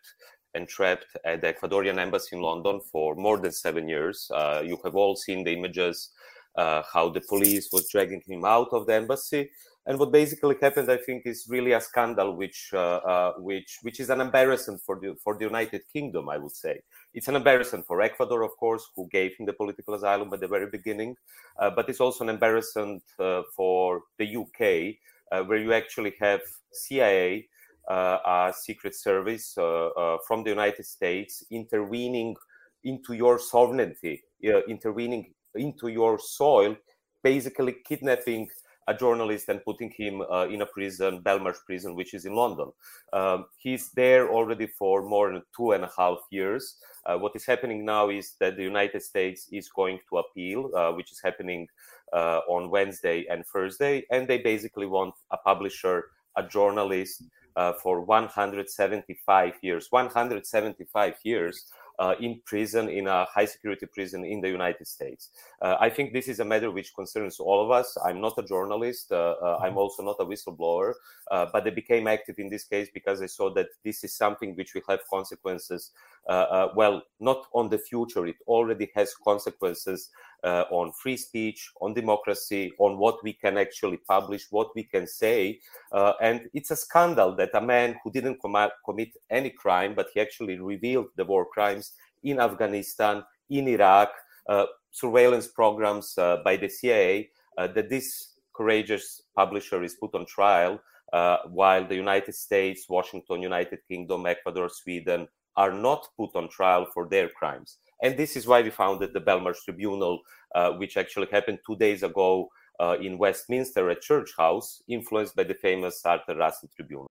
and trapped at the Ecuadorian embassy in London for more than seven years. Uh, you have all seen the images, uh, how the police was dragging him out of the embassy. And what basically happened, I think, is really a scandal, which uh, uh, which which is an embarrassment for the for the United Kingdom. I would say it's an embarrassment for Ecuador, of course, who gave him the political asylum at the very beginning, uh, but it's also an embarrassment uh, for the UK, where you actually have CIA, a secret service from the United States, intervening into your sovereignty, intervening into your soil, basically kidnapping a journalist and putting him uh, in a prison, Belmarsh prison, which is in London. Um, he's there already for more than two and a half years. Uh, what is happening now is that the United States is going to appeal, uh, which is happening uh, on Wednesday and Thursday, and they basically want a publisher, a journalist, uh, for 175 years. 175 years uh, in prison, in a high security prison in the United States. Uh, I think this is a matter which concerns all of us. I'm not a journalist. Uh, uh I'm also not a whistleblower, uh, but I became active in this case because I saw that this is something which will have consequences. Uh, well, not on the future. It already has consequences uh, on free speech, on democracy, on what we can actually publish, what we can say. Uh, and it's a scandal that a man who didn't com- commit any crime, but he actually revealed the war crimes in Afghanistan, in Iraq, uh, surveillance programs uh, by the CIA, uh, that this courageous publisher is put on trial. Uh, while the United States, Washington, United Kingdom, Ecuador, Sweden are not put on trial for their crimes. And this is why we founded the Belmarsh Tribunal, uh, which actually happened two days ago uh, in Westminster at Church House, influenced by the famous Arthur Russell Tribunal.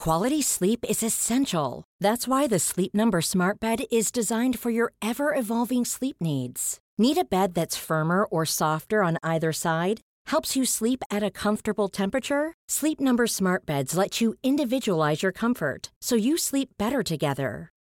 Quality sleep is essential. That's why the Sleep Number Smart Bed is designed for your ever evolving sleep needs. Need a bed that's firmer or softer on either side? Helps you sleep at a comfortable temperature? Sleep Number Smart Beds let you individualize your comfort so you sleep better together.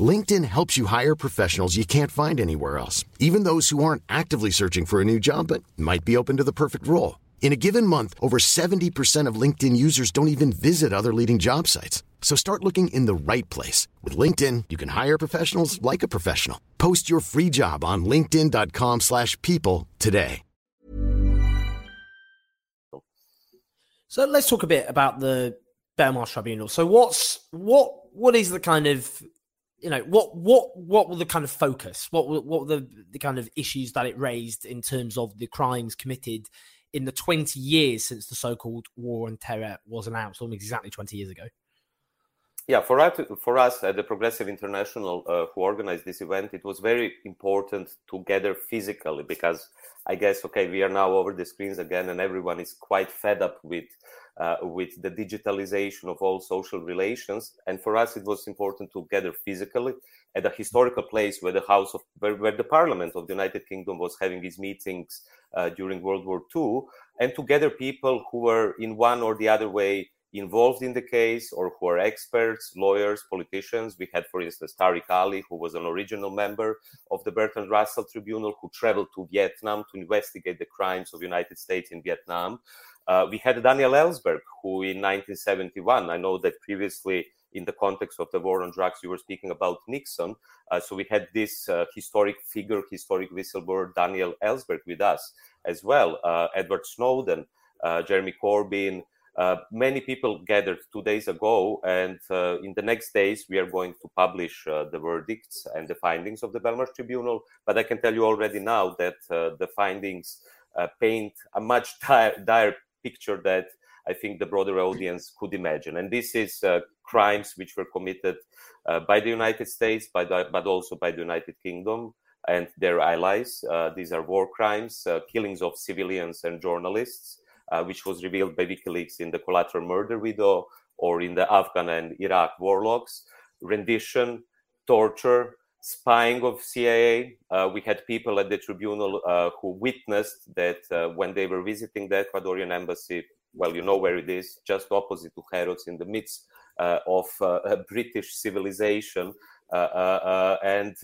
LinkedIn helps you hire professionals you can't find anywhere else, even those who aren't actively searching for a new job but might be open to the perfect role. In a given month, over 70% of LinkedIn users don't even visit other leading job sites. So start looking in the right place. With LinkedIn, you can hire professionals like a professional. Post your free job on linkedin.com slash people today. So let's talk a bit about the Belmarsh Tribunal. So what's what what is the kind of you know what what what were the kind of focus? What were, what were the, the kind of issues that it raised in terms of the crimes committed in the 20 years since the so-called war on terror was announced almost exactly 20 years ago? Yeah for us for us at the progressive international uh, who organized this event it was very important to gather physically because i guess okay we are now over the screens again and everyone is quite fed up with uh, with the digitalization of all social relations. And for us, it was important to gather physically at a historical place where the House of, where, where the Parliament of the United Kingdom was having its meetings uh, during World War II, and to gather people who were in one or the other way involved in the case or who are experts, lawyers, politicians. We had, for instance, Tariq Ali, who was an original member of the Bertrand Russell Tribunal, who traveled to Vietnam to investigate the crimes of the United States in Vietnam. Uh, we had Daniel Ellsberg, who in 1971, I know that previously in the context of the war on drugs, you were speaking about Nixon. Uh, so we had this uh, historic figure, historic whistleblower, Daniel Ellsberg, with us as well. Uh, Edward Snowden, uh, Jeremy Corbyn. Uh, many people gathered two days ago, and in the next days, we are going to publish the verdicts and the findings of the Belmarsh Tribunal. But I can tell you already now that the findings paint a much dire, dire picture that I think the broader audience could imagine. And this is uh, crimes which were committed uh, by the United States, by the, but also by the United Kingdom and their allies. Uh, these are war crimes, uh, killings of civilians and journalists, uh, which was revealed by WikiLeaks in the collateral murder video or in the Afghan and Iraq war logs, rendition, torture, spying of CIA. Uh, we had people at the tribunal uh, who witnessed that uh, when they were visiting the Ecuadorian embassy, well, you know where it is, just opposite to Harrods, in the midst uh, of uh, British civilization. Uh, uh, uh, and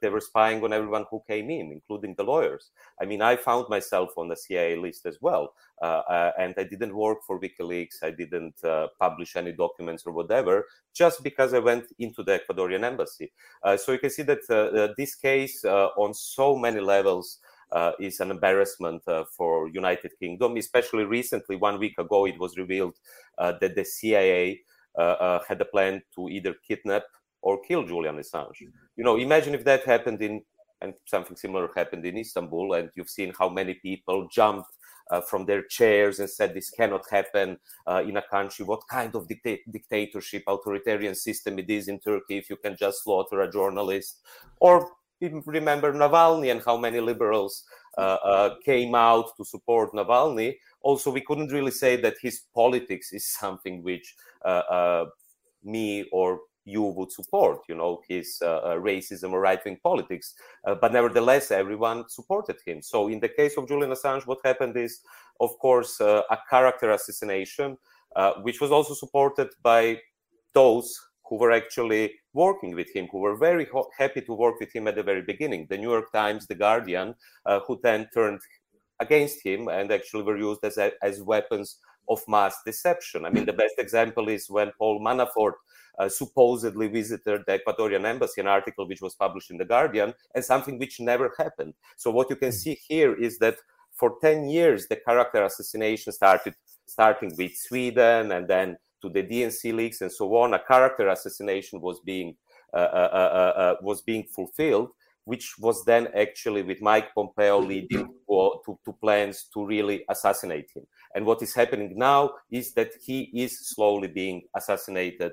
they were spying on everyone who came in, including the lawyers. I mean, I found myself on the CIA list as well, and I didn't work for WikiLeaks. I didn't publish any documents or whatever, just because I went into the Ecuadorian embassy. so you can see that this case, on so many levels, uh, is an embarrassment uh, for United Kingdom. Especially recently, one week ago, it was revealed uh, that the CIA had a plan to either kidnap or kill Julian Assange. You know, imagine if that happened in and something similar happened in Istanbul, and you've seen how many people jumped uh, from their chairs and said this cannot happen uh, in a country. What kind of dicta- dictatorship, authoritarian system it is in Turkey if you can just slaughter a journalist? Or remember Navalny and how many liberals uh, uh, came out to support Navalny. Also, we couldn't really say that his politics is something which uh, me or you would support, you know, his uh, racism or right wing politics. Uh, but nevertheless, everyone supported him. So, in the case of Julian Assange, what happened is, of course, uh, a character assassination, which was also supported by those who were actually working with him, who were very ho- happy to work with him at the very beginning. The New York Times, The Guardian, uh, who then turned against him and actually were used as, as weapons of mass deception. I mean, the best example is when Paul Manafort uh, supposedly visited the Ecuadorian embassy, an article which was published in The Guardian, and something which never happened. So, what you can see here is that for 10 years, the character assassination started starting with Sweden and then to the DNC leaks and so on, a character assassination was being uh, uh, uh, uh, was being fulfilled, which was then actually with Mike Pompeo leading to, to, to, plans to really assassinate him. And what is happening now is that he is slowly being assassinated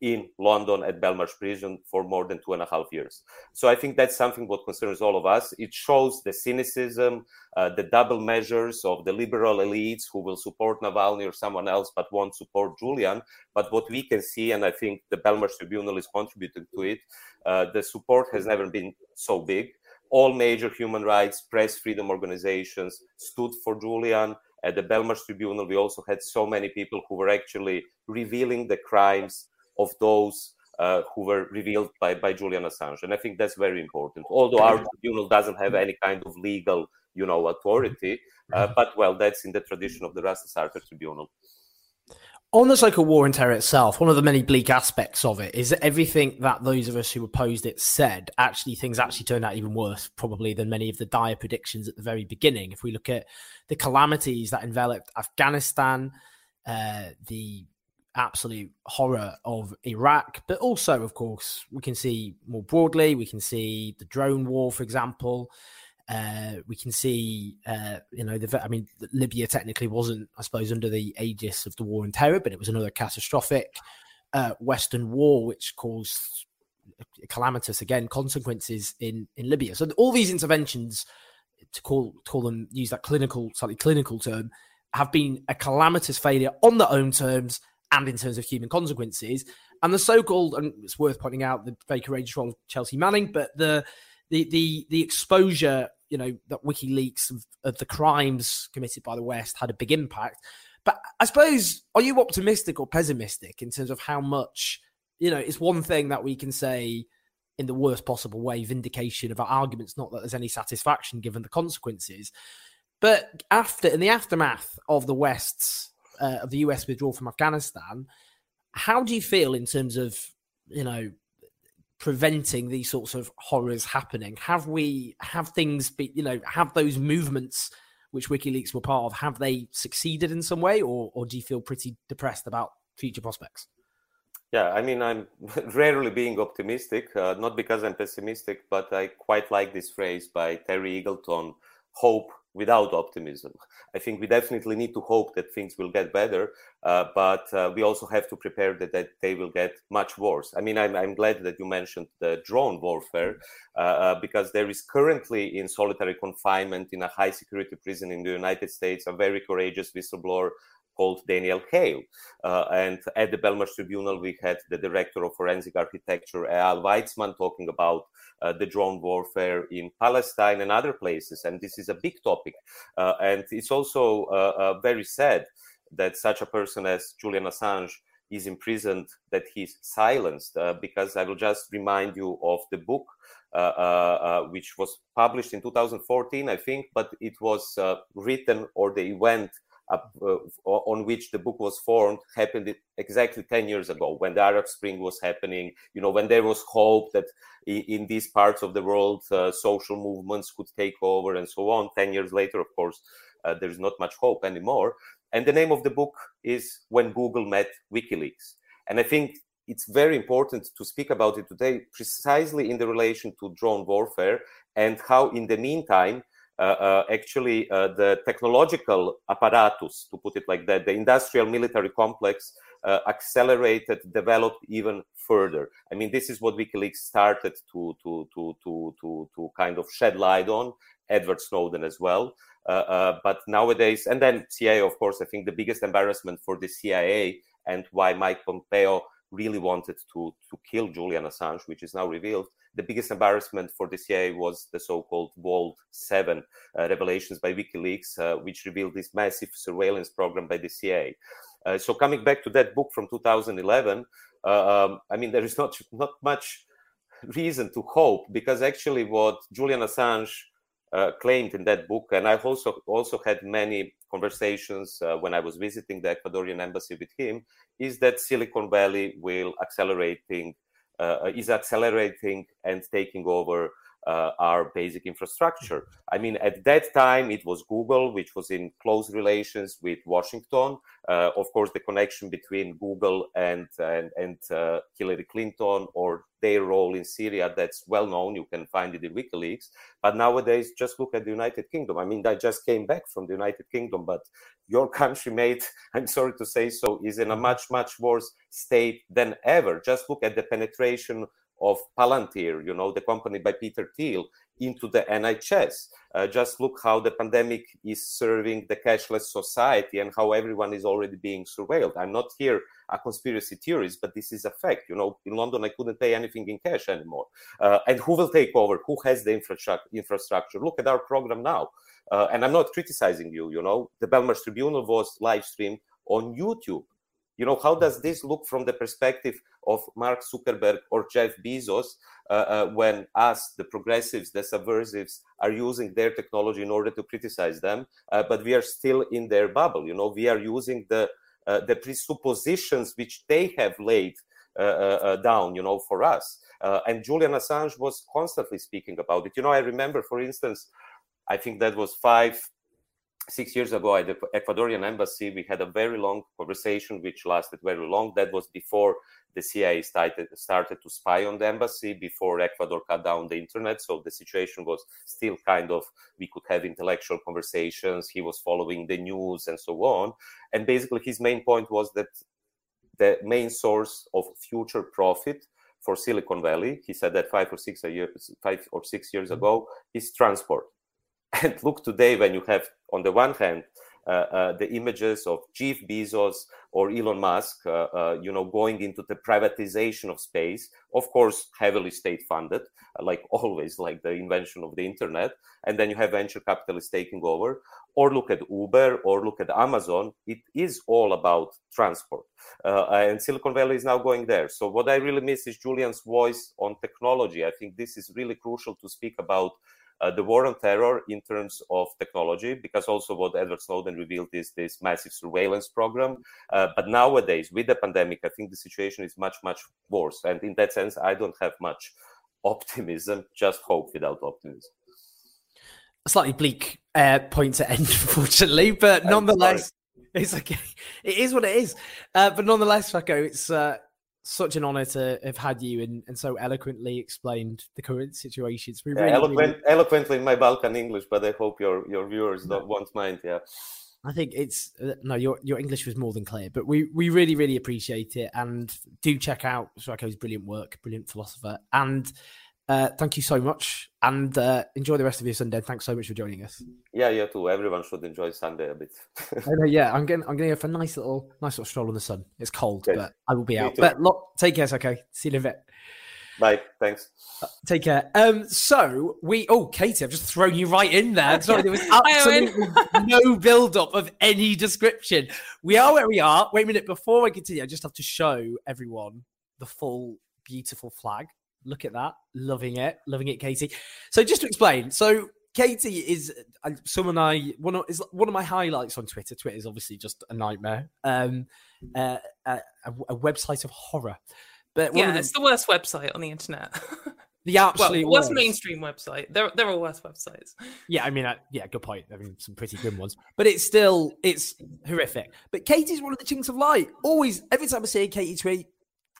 in London at Belmarsh prison for more than two and a half years. So I think that's something what concerns all of us. It shows the cynicism, uh, the double measures of the liberal elites who will support Navalny or someone else but won't support Julian. But what we can see, and I think the Belmarsh Tribunal is contributing to it, uh, the support has never been so big. All major human rights, press freedom organizations stood for Julian. At the Belmarsh Tribunal, we also had so many people who were actually revealing the crimes of those uh, who were revealed by, by Julian Assange. And I think that's very important. Although our tribunal doesn't have any kind of legal, you know, authority, uh, but well, that's in the tradition of the Russell Sartre Tribunal. On the so-called war on terror itself, one of the many bleak aspects of it is that everything that those of us who opposed it said, actually things actually turned out even worse, probably than many of the dire predictions at the very beginning. If we look at the calamities that enveloped Afghanistan, uh, the absolute horror of Iraq, but also, of course, we can see more broadly, we can see the drone war, for example. Uh, we can see, uh, you know, the, I mean, Libya technically wasn't, I suppose, under the aegis of the war on terror, but it was another catastrophic uh, Western war, which caused calamitous, again, consequences in, in Libya. So all these interventions, to call call them, use that clinical, slightly clinical term, have been a calamitous failure on their own terms and in terms of human consequences. And the so-called, and it's worth pointing out the very courageous role of Chelsea Manning, but the the the the exposure, you know, that WikiLeaks of, of the crimes committed by the West had a big impact. But I suppose, are you optimistic or pessimistic in terms of how much, you know, it's one thing that we can say in the worst possible way, vindication of our arguments, not that there's any satisfaction given the consequences. But after, in the aftermath of the West's uh, of the US withdrawal from Afghanistan. How do you feel in terms of, you know, preventing these sorts of horrors happening? Have we, have things be, you know, have those movements which WikiLeaks were part of, have they succeeded in some way or, or do you feel pretty depressed about future prospects? Yeah, I mean, I'm rarely being optimistic, uh, not because I'm pessimistic, but I quite like this phrase by Terry Eagleton hope without optimism. I think we definitely need to hope that things will get better, uh, but uh, we also have to prepare that, that they will get much worse. I mean, I'm, I'm glad that you mentioned the drone warfare uh, uh because there is currently in solitary confinement in a high security prison in the United States a very courageous whistleblower called Daniel Hale. Uh, and at the Belmarsh Tribunal, we had the director of forensic architecture, Eyal Weizman, talking about uh, the drone warfare in Palestine and other places. And this is a big topic. Uh, and it's also uh, uh, very sad that such a person as Julian Assange is imprisoned, that he's silenced, uh, because I will just remind you of the book. which was published in 2014, I think, but it was written or the event uh, on which the book was formed happened exactly 10 years ago when the Arab Spring was happening, you know, when there was hope that in, these parts of the world uh, social movements could take over and so on. 10 years later, of course, uh, there's not much hope anymore. And the name of the book is When Google Met WikiLeaks. And I think it's very important to speak about it today, precisely in the relation to drone warfare and how, in the meantime, uh, actually the technological apparatus, to put it like that, the industrial military complex accelerated, developed even further. I mean, this is what WikiLeaks started to to to to to to kind of shed light on. Edward Snowden as well. Uh, uh, but nowadays, and then CIA, of course, I think the biggest embarrassment for the CIA and why Mike Pompeo really wanted to to kill Julian Assange, which is now revealed. The biggest embarrassment for the CIA was the so-called Vault 7 uh, revelations by WikiLeaks, uh, which revealed this massive surveillance program by the CIA. Uh, so coming back to that book from 2011, uh, um, I mean, there is not not much reason to hope because actually what Julian Assange uh, claimed in that book, and I've also also had many conversations uh, when I was visiting the Ecuadorian embassy with him, is that Silicon Valley will accelerating Uh, uh, is accelerating and taking over uh, our basic infrastructure. I mean, at that time, it was Google, which was in close relations with Washington. Uh, of course, the connection between Google and and, and uh, Hillary Clinton or their role in Syria, that's well known. You can find it in WikiLeaks. But nowadays, just look at the United Kingdom. I mean, I just came back from the United Kingdom, but your country, mate, I'm sorry to say so, is in a much, much worse state than ever. Just look at the penetration of Palantir, you know, the company by Peter Thiel, into the NHS. Uh, just look how the pandemic is serving the cashless society and how everyone is already being surveilled. I'm not here a conspiracy theorist, but this is a fact. You know, in London, I couldn't pay anything in cash anymore. Uh, and who will take over? Who has the infrastructure? Look at our program now. Uh, and I'm not criticizing you. You know, the Belmarsh Tribunal was live streamed on YouTube. You know, how does this look from the perspective of Mark Zuckerberg or Jeff Bezos uh, uh, when us, the progressives, the subversives, are using their technology in order to criticize them, uh, but we are still in their bubble. You know, we are using the uh, the presuppositions which they have laid uh, uh, down. You know, for us. and Julian Assange was constantly speaking about it. You know, I remember, for instance, I think that was five six years ago at the Ecuadorian embassy, we had a very long conversation, which lasted very long. That was before the CIA started, started to spy on the embassy, before Ecuador cut down the internet. So the situation was still kind of, we could have intellectual conversations. He was following the news and so on. And basically, his main point was that the main source of future profit for Silicon Valley, he said that five or six years, five or six years mm-hmm. ago, is transport and look today when you have, on the one hand, uh, uh, the images of Jeff Bezos or Elon Musk, uh, you know, going into the privatization of space, of course, heavily state funded, like always, like the invention of the internet. And then you have venture capitalists taking over. Or look at Uber or look at Amazon. It is all about transport. Uh, and Silicon Valley is now going there. So, what I really miss is Julian's voice on technology. I think this is really crucial to speak about uh, the war on terror in terms of technology, because also what Edward Snowden revealed is this massive surveillance program. Uh, but nowadays, with the pandemic, I think the situation is much, much worse. And in that sense, I don't have much optimism, just hope without optimism. A slightly bleak uh, point to end, unfortunately, but nonetheless, it's okay. It is what it is. Uh, but nonetheless, Rocco, it's uh, such an honor to have had you and, and so eloquently explained the current situation. Really, yeah, eloquent, really... eloquently in my Balkan English, but I hope your your viewers don't won't mind. Yeah. I think it's uh, no, your your English was more than clear, but we we really really appreciate it and do check out Srečko's brilliant work, brilliant philosopher, and uh, thank you so much, and uh, enjoy the rest of your Sunday. Thanks so much for joining us. Yeah, you too. Everyone should enjoy Sunday a bit. yeah, I'm getting I'm going to for a nice little nice little stroll in the sun. It's cold, but I will be out. But look, take care, okay. See you in a bit. Bye. Thanks. Uh, take care. Um, so we oh Katy, I've just thrown you right in there. Sorry, there was absolutely no build up of any description. We are where we are. Wait a minute, before I continue, I just have to show everyone the full beautiful flag Look at that. Loving it. Loving it, Katy. So just to explain, so Katy is uh, someone I one of is one of my highlights on Twitter. Twitter is obviously just a nightmare. Um, uh, a, a, website of horror. But yeah, the, it's the worst website on the internet. the absolute well, worst mainstream website. There, there are all worse websites. Yeah, I mean, uh, yeah, good point. I mean, some pretty grim ones, but it's still it's horrific. But Katy's one of the chinks of light. Always, every time I see a Katy tweet,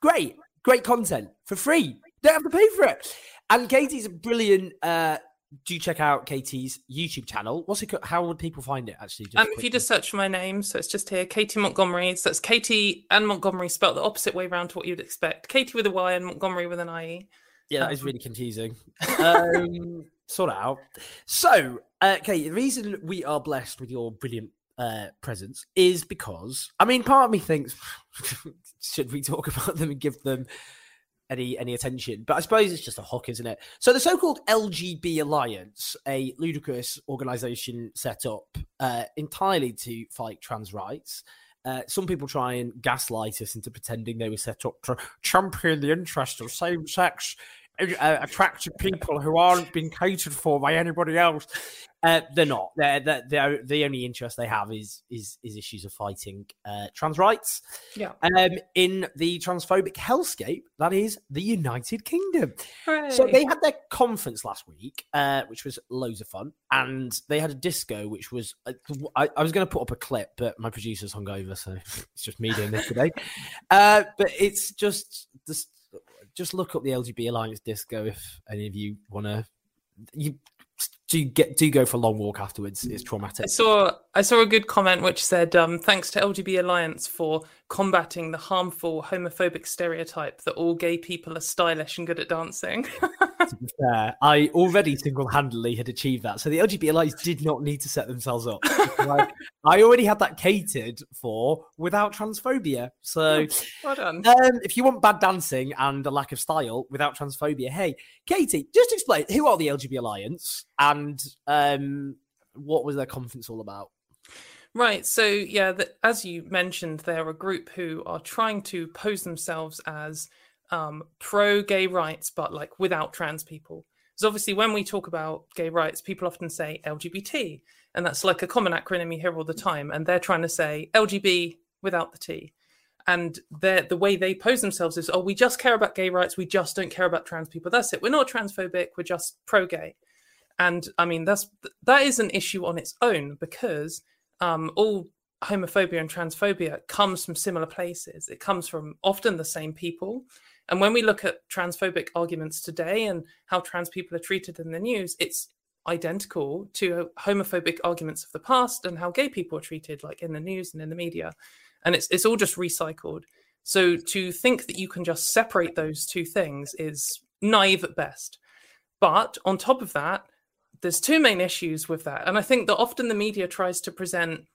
great, great content for free. Have to pay for it. And Katy's a brilliant uh, do check out Katy's YouTube channel. What's it? How would people find it? Actually, um, if you just search for my name, so it's just here, Katy Montgomerie. So it's Katy and Montgomerie spelled the opposite way around to what you'd expect. Katy with a Y and Montgomerie with an IE. Yeah, that is um, really confusing. um, sort out. So, uh, Kate, the reason we are blessed with your brilliant uh, presence is because I mean, part of me thinks should we talk about them and give them any any attention. But I suppose it's just a hook, isn't it? So the so-called LGB Alliance, a ludicrous organisation set up uh, entirely to fight trans rights. Uh, some people try and gaslight us into pretending they were set up to champion the interests of same-sex uh, attractive people who aren't being catered for by anybody else. Uh, they're not. They're, they're, they're, the only interest they have is is, is issues of fighting uh, trans rights. Yeah. Um, in the transphobic hellscape that is the United Kingdom. Hooray. So they had their conference last week, uh, which was loads of fun, and they had a disco, which was uh, I, I was going to put up a clip, but my producer's hungover, so it's just me doing this today. Uh, but it's just this just look up the LGB Alliance Disco if any of you want to. You do get do go for a long walk afterwards. It's traumatic. I saw I saw a good comment which said, um, "Thanks to LGB Alliance for combating the harmful homophobic stereotype that all gay people are stylish and good at dancing." to be fair, I already single-handedly had achieved that, so the LGB Alliance did not need to set themselves up. like, I already had that catered for without transphobia. So, well done. Um, if you want bad dancing and a lack of style without transphobia, hey, Katy, just explain who are the LGB Alliance and um, what was their conference all about? Right. So, yeah, the, as you mentioned, they're a group who are trying to pose themselves as um, pro gay rights, but like without trans people. Because obviously, when we talk about gay rights, people often say LGBT, and that's like a common acronym you hear all the time. And they're trying to say LGB without the T. And the way they pose themselves is, oh, we just care about gay rights. We just don't care about trans people. That's it. We're not transphobic. We're just pro gay. And I mean, that's that is an issue on its own because um, all homophobia and transphobia comes from similar places. It comes from often the same people. And when we look at transphobic arguments today and how trans people are treated in the news, it's identical to homophobic arguments of the past and how gay people are treated, like in the news and in the media. And it's it's all just recycled. So to think that you can just separate those two things is naive at best. But on top of that, there's two main issues with that. And I think that often the media tries to present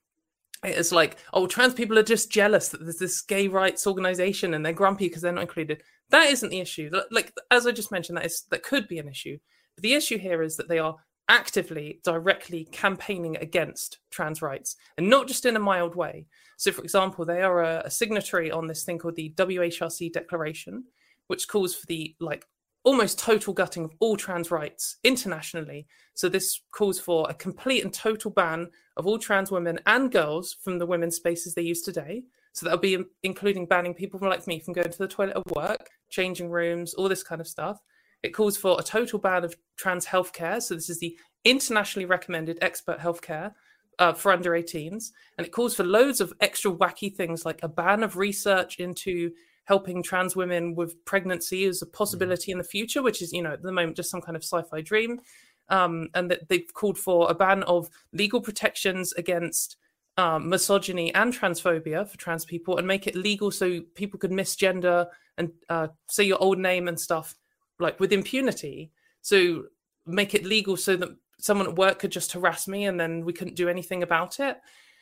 it as like, oh, trans people are just jealous that there's this gay rights organization and they're grumpy because they're not included. That isn't the issue. Like as I just mentioned, that is that could be an issue. But the issue here is that they are actively, directly campaigning against trans rights, and not just in a mild way. So, for example, they are a, a signatory on this thing called the WHRC Declaration, which calls for the like almost total gutting of all trans rights internationally. So this calls for a complete and total ban of all trans women and girls from the women's spaces they use today. So that'll be including banning people like me from going to the toilet at work, changing rooms, all this kind of stuff. It calls for a total ban of trans healthcare. So this is the internationally recommended expert healthcare uh, for under 18s. And it calls for loads of extra wacky things like a ban of research into helping trans women with pregnancy as a possibility in the future, which is, you know, at the moment just some kind of sci-fi dream. Um, and that they've called for a ban of legal protections against um, misogyny and transphobia for trans people, and make it legal so people could misgender and uh, say your old name and stuff like with impunity. So make it legal so that someone at work could just harass me and then we couldn't do anything about it.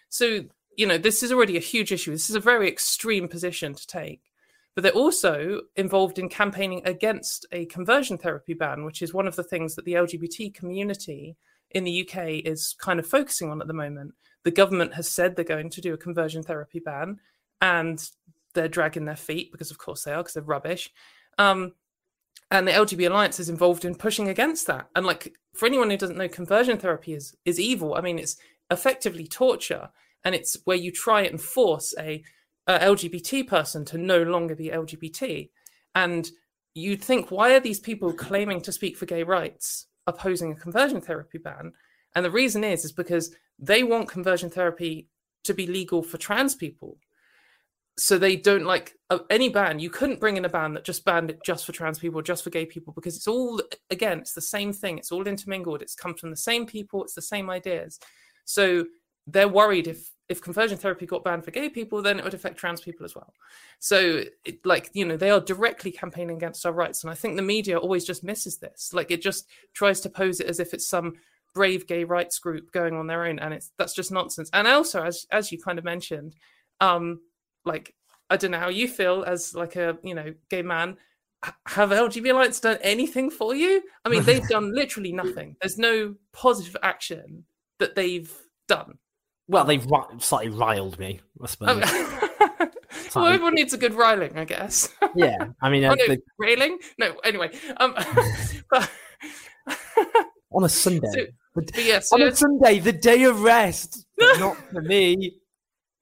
So you know this is already a huge issue. This is a very extreme position to take but they're also involved in campaigning against a conversion therapy ban, which is one of the things that the LGBT community in the UK is kind of focusing on at the moment. The government has said they're going to do a conversion therapy ban, and they're dragging their feet because, of course, they are because they're rubbish. Um, and the LGBT Alliance is involved in pushing against that. And like for anyone who doesn't know, conversion therapy is is evil. I mean, it's effectively torture, and it's where you try and force a LGBT person to no longer be LGBT. And you'd think, why are these people claiming to speak for gay rights opposing a conversion therapy ban? And the reason is, is because they want conversion therapy to be legal for trans people. so they don't like uh, any ban. You couldn't bring in a ban that just banned it just for trans people, just for gay people, because it's all again, it's the same thing. It's all intermingled. It's come from the same people. It's the same ideas. So they're worried if if conversion therapy got banned for gay people, then it would affect trans people as well. So, it, like you know, they are directly campaigning against our rights, and I think the media always just misses this. Like it just tries to pose it as if it's some brave gay rights group going on their own, and it's that's just nonsense. And also, as as you kind of mentioned, um, like I don't know how you feel as like a you know gay man. Have LGBT Alliance done anything for you? I mean, they've done literally nothing. There's no positive action that they've done. Well, they've slightly riled me, I suppose. well, everyone needs a good riling, I guess. yeah, I mean, oh, uh, no, the- railing? No, anyway. Um, but, on a Sunday. So- but yeah, so on a Sunday, the day of rest, not for me.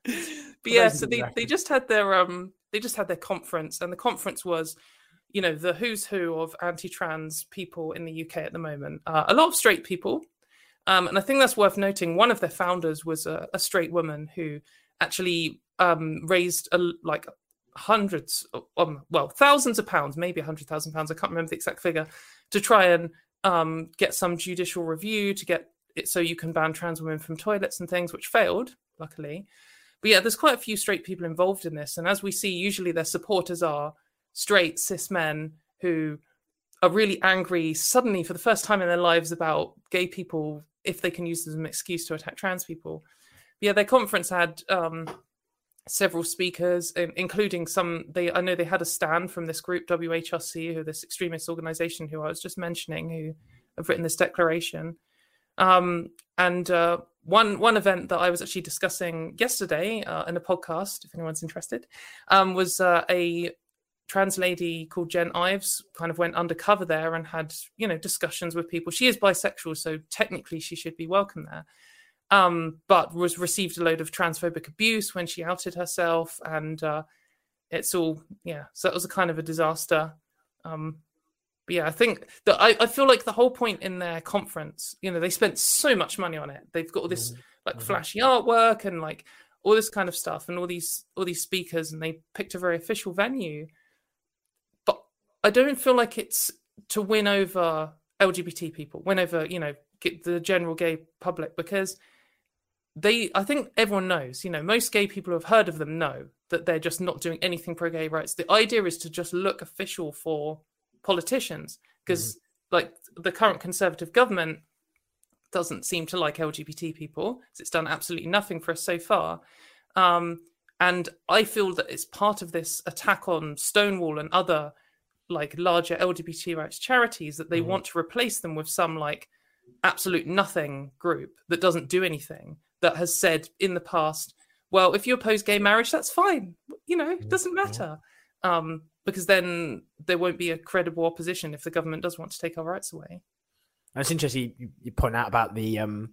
but For yeah, so they, they just had their um they just had their conference, and the conference was, you know, the who's who of anti-trans people in the UK at the moment. Uh, a lot of straight people, um, and I think that's worth noting. One of their founders was a, a straight woman who actually um, raised a, like hundreds, of- um, well, thousands of pounds, maybe a hundred thousand pounds. I can't remember the exact figure, to try and um, get some judicial review to get it so you can ban trans women from toilets and things, which failed, luckily. But yeah, there's quite a few straight people involved in this, and as we see, usually their supporters are straight cis men who are really angry suddenly for the first time in their lives about gay people if they can use as an excuse to attack trans people. Yeah, their conference had um, several speakers, including some. They I know they had a stand from this group WHRC, who this extremist organization who I was just mentioning, who have written this declaration. Um, and uh, one one event that I was actually discussing yesterday uh, in a podcast, if anyone's interested, um, was uh, a trans lady called Jen Ives kind of went undercover there and had you know discussions with people. She is bisexual, so technically she should be welcome there. Um, but was received a load of transphobic abuse when she outed herself, and uh, it's all yeah. So it was a kind of a disaster. Um, but yeah, I think that I, I feel like the whole point in their conference, you know, they spent so much money on it. They've got all this like flashy artwork and like all this kind of stuff and all these all these speakers and they picked a very official venue. I don't feel like it's to win over LGBT people, win over, you know, the general gay public because they I think everyone knows, you know, most gay people who have heard of them know that they're just not doing anything pro gay rights. The idea is to just look official for politicians because like the current conservative government doesn't seem to like LGBT people. It's done absolutely nothing for us so far. Um, and I feel that it's part of this attack on Stonewall and other like larger LGBT rights charities that they want to replace them with some like absolute nothing group that doesn't do anything that has said in the past, well, if you oppose gay marriage, that's fine. You know, it doesn't matter. Um, because then there won't be a credible opposition if the government does want to take our rights away. And It's interesting you, you point out about the um,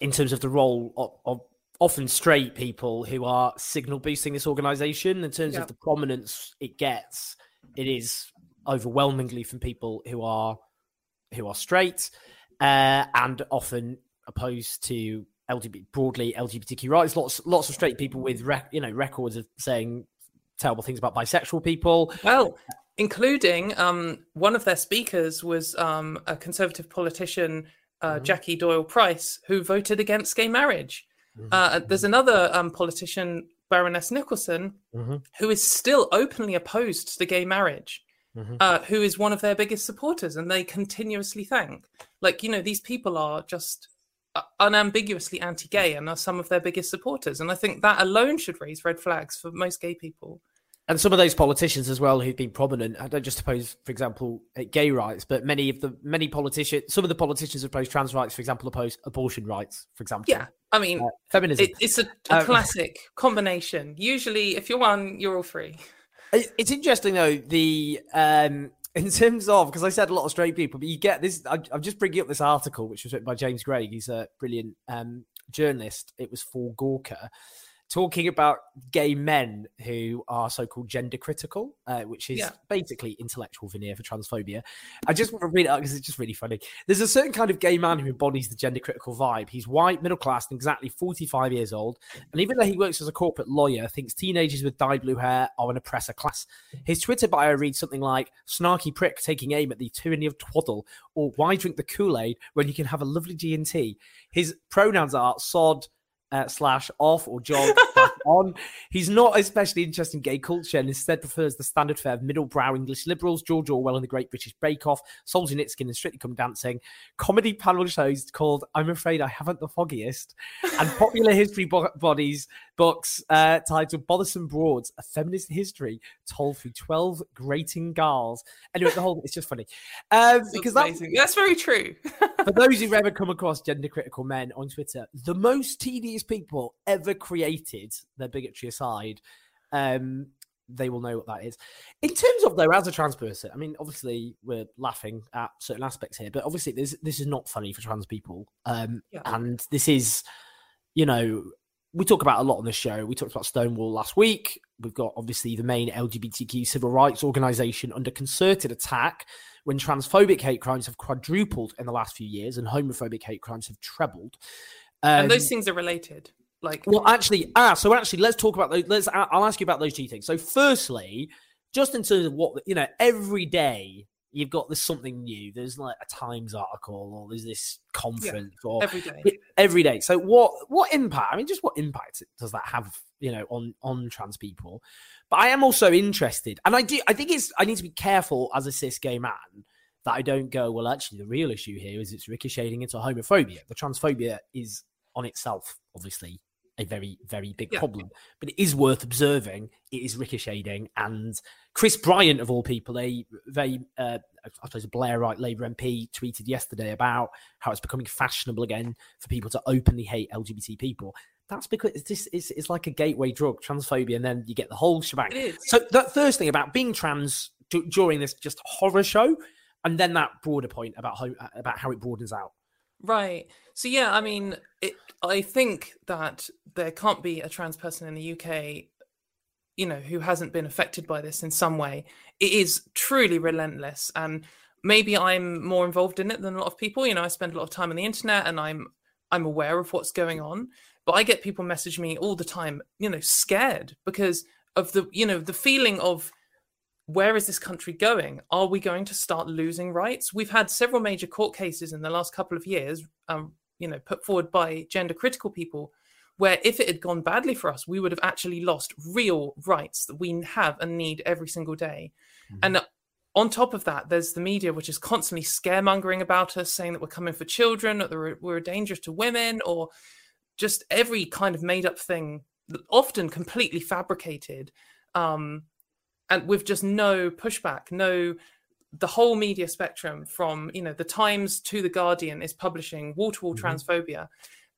in terms of the role of, of often straight people who are signal boosting this organization. In terms Yeah. of the prominence it gets, it is overwhelmingly from people who are who are straight uh, and often opposed to LGBT broadly LGBTQ rights. Lots lots of straight people with rec- you know records of saying terrible things about bisexual people. Well, including um, one of their speakers was um, a conservative politician, uh, Jackie Doyle Price, who voted against gay marriage. Uh, there's another um, politician, Baroness Nicholson, who is still openly opposed to gay marriage. Uh, who is one of their biggest supporters, and they continuously thank. Like you know, these people are just uh, unambiguously anti-gay, and are some of their biggest supporters. And I think that alone should raise red flags for most gay people. and some of those politicians as well who've been prominent. I don't just oppose, for example, uh, gay rights, but many of the many politicians, some of the politicians who oppose trans rights, for example, oppose abortion rights, for example. Yeah, I mean, Uh, feminism. it, it's a, a Um, classic combination. Usually, if you're one, you're all three. It's interesting though the um in terms of because I said a lot of straight people, but you get this. I, I'm just bringing up this article which was written by James Greig. He's a brilliant um, journalist. It was for Gawker, talking about gay men who are so-called gender critical, uh, which is Yeah. basically intellectual veneer for transphobia. I just want to read it out because it's just really funny. There's a certain kind of gay man who embodies the gender critical vibe. He's white, middle class, and exactly 45 years old. And even though he works as a corporate lawyer, thinks teenagers with dyed blue hair are an oppressor class. His Twitter bio reads something like "snarky prick taking aim at the tyranny of twaddle," or "Why drink the Kool Aid when you can have a lovely G and T?" His pronouns are sod. Uh, slash off or jog on. He's not especially interested in gay culture and instead prefers the standard fare of middle brow English liberals, George Orwell and the Great British Bake Off, Solzhenitsyn and Strictly Come Dancing, comedy panel shows called I'm Afraid I Haven't the Foggiest, and popular history bo- bodies books uh, titled Bothersome Broads, a feminist history told through 12 grating girls. Anyway, the whole it's just funny. Um, That's because that. That's very true. for those who've ever come across gender critical men on Twitter, the most tedious people ever created, their bigotry aside, um, they will know what that is. In terms of though, as a trans person, I mean, obviously we're laughing at certain aspects here, but obviously this this is not funny for trans people, um, Yeah. and this is, you know. We talk about a lot on the show. We talked about Stonewall last week. We've got obviously the main LGBTQ civil rights organization under concerted attack when transphobic hate crimes have quadrupled in the last few years and homophobic hate crimes have trebled. And those Um, things are related. Like, well, actually, ah, so actually, let's talk about those. Let's. I'll ask you about those two things. So, firstly, just in terms of what you know, every day you've got there's something new. There's like a Times article, or there's this conference, or every day. every day. So, what what impact? I mean, just what impact does that have? You know, on on trans people. But I am also interested, and I do. I think it's. I need to be careful as a cis gay man that I don't go. Well, actually, the real issue here is it's ricocheting into homophobia. The transphobia is on itself, obviously, a very, very big Yeah. problem. But it is worth observing. It is ricocheting. And Chris Bryant, of all people, a very, uh, I suppose, a Blairite Labour MP, tweeted yesterday about how it's becoming fashionable again for people to openly hate LGBT people. That's because it's just it's, it's like a gateway drug, transphobia, and then you get the whole shebang. So that first thing about being trans d- during this just horror show, and then that broader point about how about how it broadens out. Right. So yeah, I mean, it, I think that there can't be a trans person in the UK, you know, who hasn't been affected by this in some way. It is truly relentless, and maybe I'm more involved in it than a lot of people. You know, I spend a lot of time on the internet, and I'm I'm aware of what's going on. But I get people message me all the time, you know, scared because of the you know the feeling of where is this country going? Are we going to start losing rights? We've had several major court cases in the last couple of years, um, you know, put forward by gender critical people, where if it had gone badly for us, we would have actually lost real rights that we have and need every single day. And on top of that, there's the media, which is constantly scaremongering about us, saying that we're coming for children, or that we're, we're a danger to women, or just every kind of made up thing, often completely fabricated. Um, and with just no pushback, no the whole media spectrum from you know the Times to the Guardian is publishing wall to wall transphobia,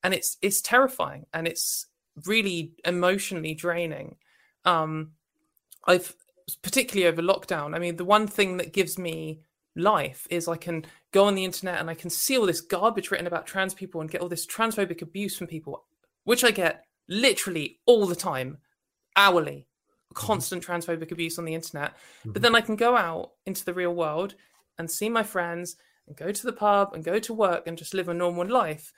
and it's it's terrifying and it's really emotionally draining. Um, I've particularly over lockdown. I mean, the one thing that gives me life is I can go on the internet and I can see all this garbage written about trans people and get all this transphobic abuse from people, which I get literally all the time, hourly constant transphobic abuse on the internet. But mm-hmm. then I can go out into the real world and see my friends and go to the pub and go to work and just live a normal life.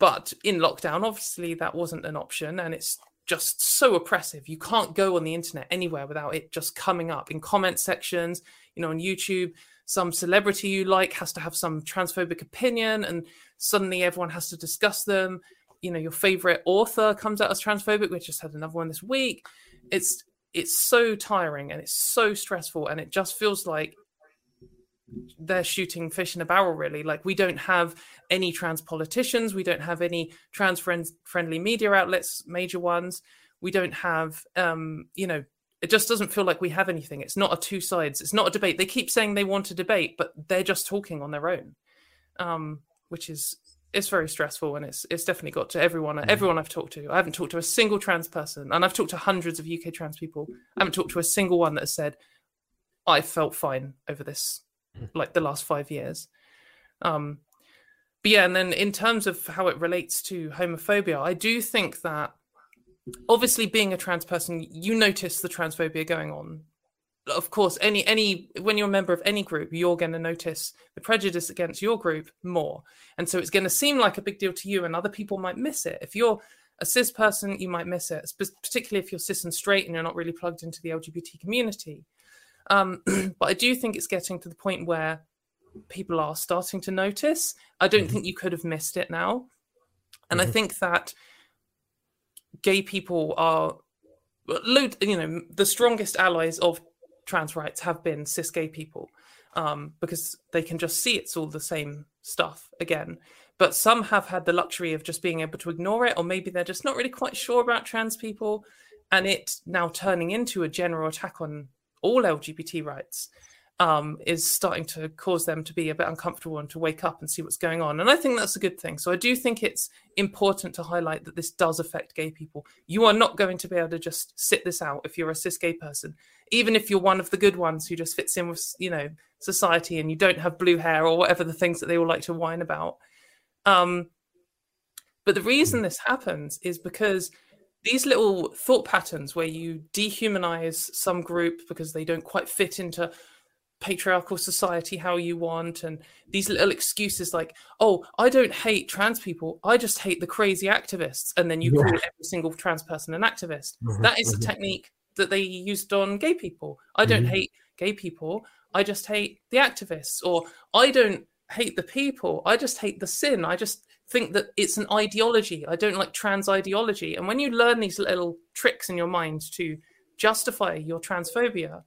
But in lockdown, obviously, that wasn't an option. And it's just so oppressive. You can't go on the internet anywhere without it just coming up in comment sections, you know, on YouTube. Some celebrity you like has to have some transphobic opinion, and suddenly everyone has to discuss them. You know, your favorite author comes out as transphobic. We just had another one this week it's it's so tiring and it's so stressful and it just feels like they're shooting fish in a barrel really. Like we don't have any trans politicians. We don't have any trans friends friendly media outlets major ones. We don't have um you know it just doesn't feel like we have anything. It's not a two sides. It's not a debate. They keep saying they want a debate but they're just talking on their own um which is it's very stressful and it's it's definitely got to everyone everyone I've talked to. I haven't talked to a single trans person, and I've talked to hundreds of UK trans people. I haven't talked to a single one that has said I felt fine over this, like the last five years. Um, but yeah, and then in terms of how it relates to homophobia, I do think that obviously being a trans person, you notice the transphobia going on. Of course, any any when you're a member of any group, you're going to notice the prejudice against your group more, and so it's going to seem like a big deal to you, and other people might miss it. If you're a cis person, you might miss it, particularly if you're cis and straight and you're not really plugged into the LGBT community. Um, but I do think it's getting to the point where people are starting to notice. I don't mm-hmm. think you could have missed it now. And mm-hmm. I think that gay people are, you know, the strongest allies of trans rights have been cis gay people um, because they can just see it's all the same stuff again. But some have had the luxury of just being able to ignore it, or maybe they're just not really quite sure about trans people, and it now turning into a general attack on all LGBT rights um, is starting to cause them to be a bit uncomfortable and to wake up and see what's going on. And I think that's a good thing. So I do think it's important to highlight that this does affect gay people. You are not going to be able to just sit this out if you're a cis gay person, even if you're one of the good ones who just fits in with, you know, society and you don't have blue hair or whatever the things that they all like to whine about. Um, but the reason this happens is because these little thought patterns where you dehumanize some group because they don't quite fit into patriarchal society how you want and these little excuses like oh i don't hate trans people i just hate the crazy activists and then you yeah. call every single trans person an activist mm-hmm, that is mm-hmm. the technique that they used on gay people i don't mm-hmm. hate gay people i just hate the activists or i don't hate the people i just hate the sin i just think that it's an ideology i don't like trans ideology and when you learn these little tricks in your mind to justify your transphobia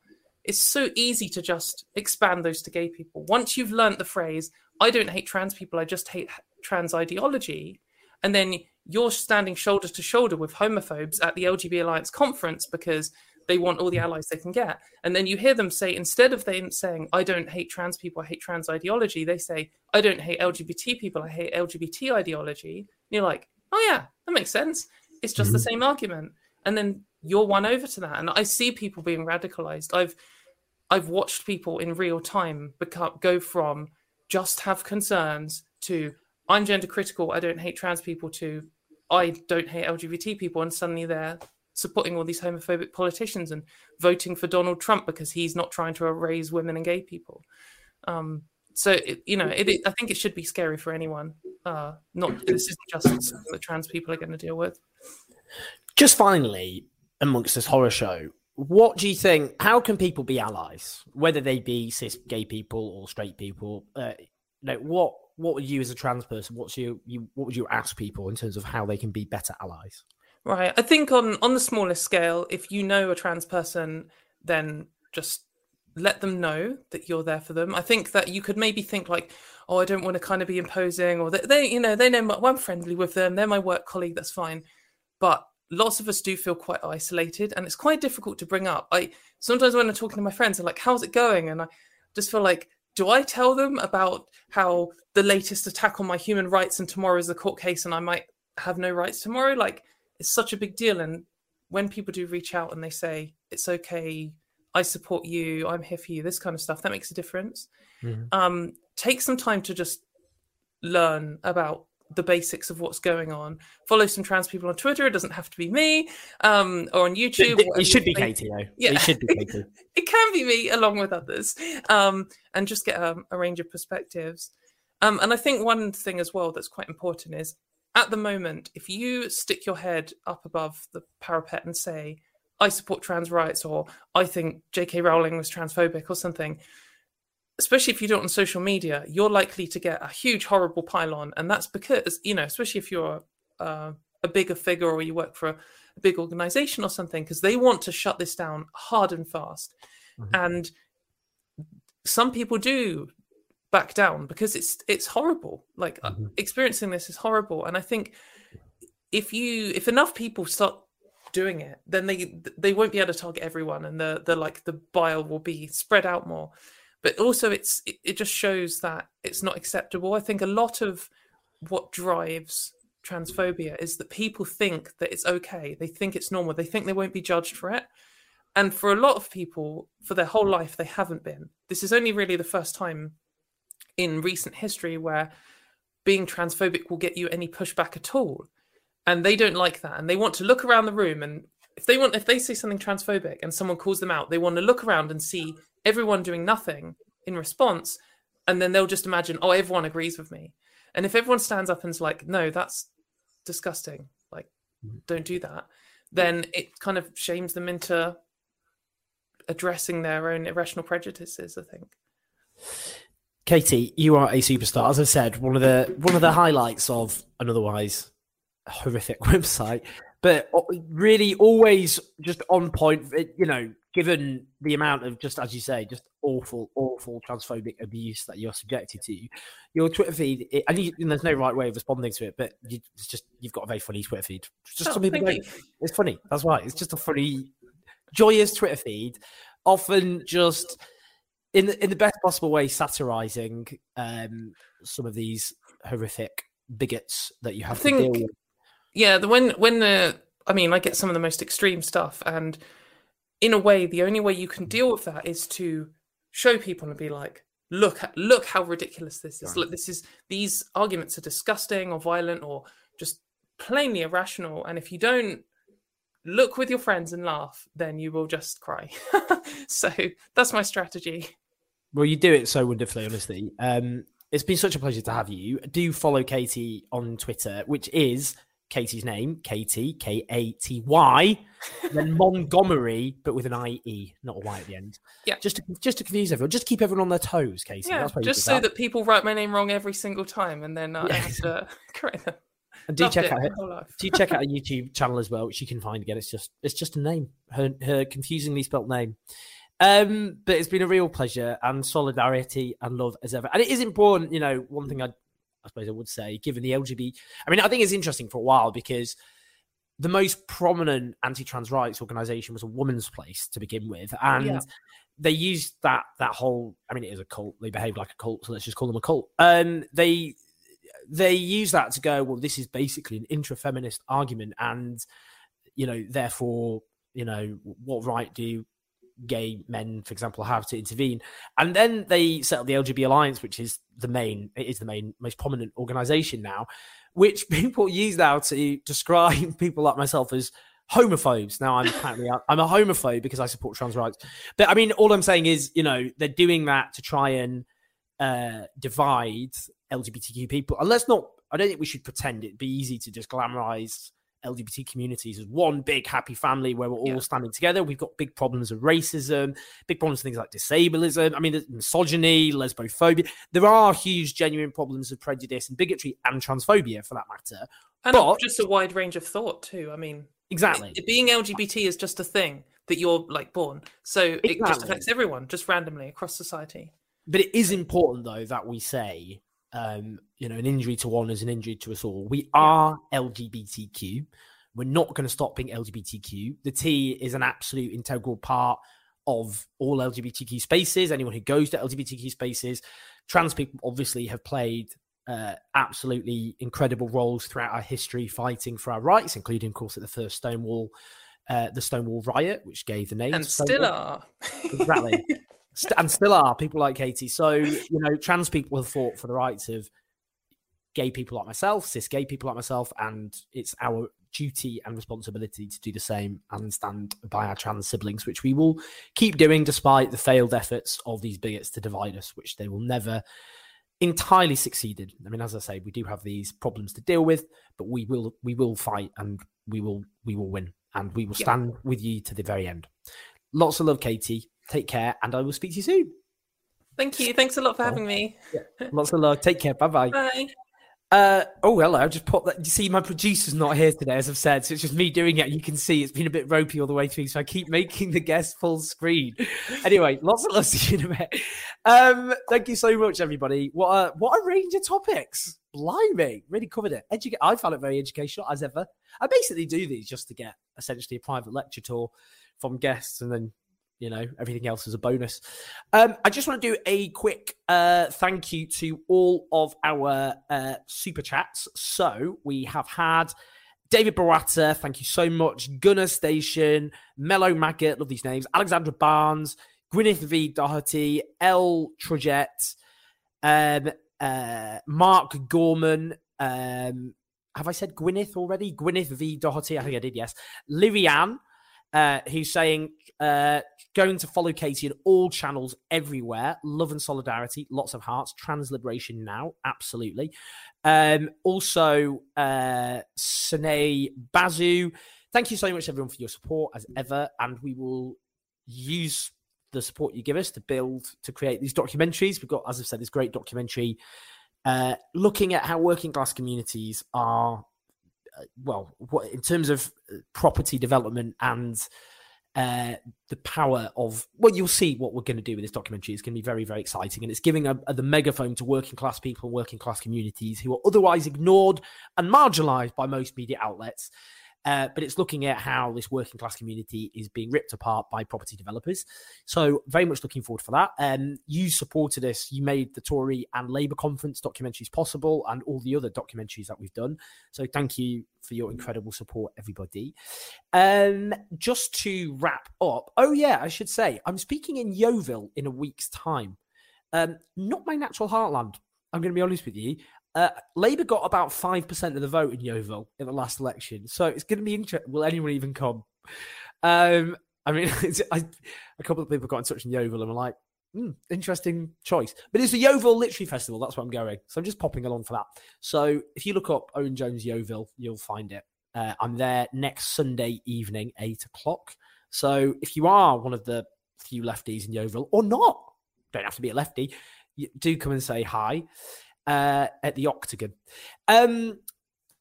it's so easy to just expand those to gay people. Once you've learnt the phrase, I don't hate trans people, I just hate trans ideology, and then you're standing shoulder to shoulder with homophobes at the LGBT Alliance conference because they want all the allies they can get. And then you hear them say, instead of them saying, I don't hate trans people, I hate trans ideology, they say, I don't hate LGBT people, I hate LGBT ideology. And you're like, oh, yeah, that makes sense. It's just mm-hmm. the same argument. And then you're won over to that. And I see people being radicalized. I've I've watched people in real time become go from just have concerns to I'm gender critical, I don't hate trans people to I don't hate LGBT people, and suddenly they're supporting all these homophobic politicians and voting for Donald Trump because he's not trying to erase women and gay people. Um, so it, you know, it, it, I think it should be scary for anyone. Uh, not this isn't just something that trans people are going to deal with. Just finally, amongst this horror show, what do you think? How can people be allies, whether they be cis gay people or straight people? Uh, like what what would you as a trans person? What's you you what would you ask people in terms of how they can be better allies? Right. I think on on the smallest scale, if you know a trans person, then just let them know that you're there for them. I think that you could maybe think like, oh, I don't want to kind of be imposing, or they, they you know, they know my, well, I'm friendly with them. They're my work colleague. That's fine. But lots of us do feel quite isolated and it's quite difficult to bring up. I sometimes when I'm talking to my friends, I'm like, How's it going? And I just feel like, do I tell them about how the latest attack on my human rights and tomorrow is the court case and I might have no rights tomorrow? Like it's such a big deal. And when people do reach out and they say, It's okay, I support you, I'm here for you, this kind of stuff, that makes a difference. Mm-hmm. Um, take some time to just learn about the basics of what's going on. Follow some trans people on Twitter. It doesn't have to be me, um, or on YouTube. It, it should be Katy, though. Yeah, it should be Katy. it can be me along with others, um, and just get a, a range of perspectives. Um, and I think one thing as well that's quite important is at the moment, if you stick your head up above the parapet and say, "I support trans rights," or "I think J.K. Rowling was transphobic," or something, especially if you do it on social media, you're likely to get a huge, horrible pile-on. And that's because, you know, especially if you're uh, a bigger figure or you work for a, a big organization or something, because they want to shut this down hard and fast. Mm-hmm. And some people do back down because it's it's horrible. Like uh, mm-hmm. experiencing this is horrible. And I think if you if enough people start doing it, then they they won't be able to target everyone, and the the like the bile will be spread out more but also it's it, it just shows that it's not acceptable. I think a lot of what drives transphobia is that people think that it's okay. They think it's normal. They think they won't be judged for it. And for a lot of people for their whole life they haven't been. This is only really the first time in recent history where being transphobic will get you any pushback at all. And they don't like that, and they want to look around the room, and if they want, if they say something transphobic and someone calls them out, they want to look around and see everyone doing nothing in response, and then they'll just imagine, oh, everyone agrees with me. And if everyone stands up and's like, no, that's disgusting, like, don't do that, then it kind of shames them into addressing their own irrational prejudices, I think. Katy, you are a superstar. As I said, one of the one of the highlights of an otherwise horrific website, but really always just on point. You know, given the amount of just as you say, just awful, awful transphobic abuse that you're subjected to, your Twitter feed, it, and, you, and, there's no right way of responding to it, but you, it's just you've got a very funny Twitter feed. Just oh, some people. It's funny. That's why it's just a funny, joyous Twitter feed. Often just in the, in the best possible way, satirizing um, some of these horrific bigots that you have I think, to deal with. Yeah, the when when the I mean, I get some of the most extreme stuff, and in a way, the only way you can deal with that is to show people and be like, look, look how ridiculous this is. Right. Look, this is these arguments are disgusting or violent or just plainly irrational. And if you don't look with your friends and laugh, then you will just cry. so that's my strategy. Well, you do it so wonderfully, honestly. Um, it's been such a pleasure to have you. Do follow Katy on Twitter, which is Katy's name, Katy, K A T Y, then Montgomerie, but with an I E, not a Y at the end. Yeah. Just to just to confuse everyone, just keep everyone on their toes, Katy. Yeah, just so that. that. people write my name wrong every single time, and then uh. I have to correct them. And do Loved check out her, do check out a YouTube channel as well, which you can find again. It's just it's just a name, her her confusingly spelt name. Um, but it's been a real pleasure and solidarity and love as ever. And it is important, you know, one thing I, I suppose I would say, given the LGBT, I mean, I think it's interesting for a while because the most prominent anti-trans rights organization was a woman's place to begin with. And yeah. they used that, that whole, I mean, it is a cult. They behaved like a cult. So let's just call them a cult. Um, they, they use that to go, well, this is basically an intra-feminist argument. And, you know, therefore, you know, what right do gay men, for example, have to intervene. And then they set up the LGBT Alliance, which is the main, it is the main, most prominent organization now, which people use now to describe people like myself as homophobes. Now I'm apparently I'm a homophobe because I support trans rights. But I mean, all I'm saying is, you know, they're doing that to try and uh, divide LGBTQ people. And let's not. I don't think we should pretend it'd be easy to just glamorize LGBT communities as one big happy family where we're all yeah. standing together. We've got big problems of racism, big problems of things like disableism. I mean, misogyny, lesbophobia. There are huge, genuine problems of prejudice and bigotry and transphobia, for that matter. And but, just a wide range of thought too. I mean, exactly. Being LGBT is just a thing that you're like born, so exactly. it just affects everyone, just randomly across society. But it is important though that we say um, you know, an injury to one is an injury to us all. We are LGBTQ. We're not going to stop being LGBTQ. The T is an absolute integral part of all LGBTQ spaces. Anyone who goes to LGBTQ spaces, trans people obviously have played uh, absolutely incredible roles throughout our history fighting for our rights, including, of course, at the first Stonewall, uh, the Stonewall riot, which gave the name and still are exactly. and still are people like Katy. So you know, trans people have fought for the rights of gay people like myself, cis gay people like myself, and it's our duty and responsibility to do the same and stand by our trans siblings, which we will keep doing despite the failed efforts of these bigots to divide us, which they will never entirely succeeded. I mean, as I say, we do have these problems to deal with, but we will we will fight and we will we will win and we will stand yeah. with you to the very end. Lots of love, Katy. Take care, and I will speak to you soon. Thank you. Thanks a lot for having me. Yeah. Lots of love. Take care. Bye-bye. Bye. Uh, oh, hello. I just popped that. You see, my producer's not here today, as I've said. So it's just me doing it. You can see it's been a bit ropey all the way through. So I keep making the guest full screen. Anyway, lots of love to you in a bit. Um, thank you so much, everybody. What a, what a range of topics. Blimey. Really covered it. Educa- I found it very educational, as ever. I basically do these just to get essentially a private lecture tour from guests and then you know everything else is a bonus um, i just want to do a quick uh, thank you to all of our uh, super chats so we have had david barata thank you so much gunner station mellow maggot love these names alexandra barnes gwyneth v doherty l trajette um, uh, mark gorman um, have I said Gwyneth already? Gwyneth V. Doherty. I think I did, yes. Lirian, uh, who's saying, uh, going to follow Katy in all channels everywhere. Love and solidarity, lots of hearts. Trans liberation now, absolutely. Um, also, uh, Sine Bazu. Thank you so much, everyone, for your support as ever. And we will use the support you give us to build, to create these documentaries. We've got, as I've said, this great documentary uh, looking at how working class communities are, well, what, in terms of uh, property development and uh, the power of well, you'll see what we're going to do with this documentary. It's going to be very, very exciting, and it's giving a, a, the megaphone to working class people, working class communities who are otherwise ignored and marginalised by most media outlets. Uh, but it's looking at how this working class community is being ripped apart by property developers. So, very much looking forward for that. Um, you supported us. You made the Tory and Labour conference documentaries possible and all the other documentaries that we've done. So, thank you for your incredible support, everybody. Um, just to wrap up, oh, yeah, I should say, I'm speaking in Yeovil in a week's time. Um, not my natural heartland. I'm going to be honest with you. Uh, Labour got about 5% of the vote in Yeovil in the last election. So it's going to be interesting. Will anyone even come? Um, I mean, I, a couple of people got in touch in Yeovil and were like, hmm, interesting choice. But it's the Yeovil Literary Festival. That's where I'm going. So I'm just popping along for that. So if you look up Owen Jones Yeovil, you'll find it. Uh, I'm there next Sunday evening, eight o'clock. So if you are one of the few lefties in Yeovil or not, don't have to be a lefty, do come and say hi uh, at the Octagon. Um,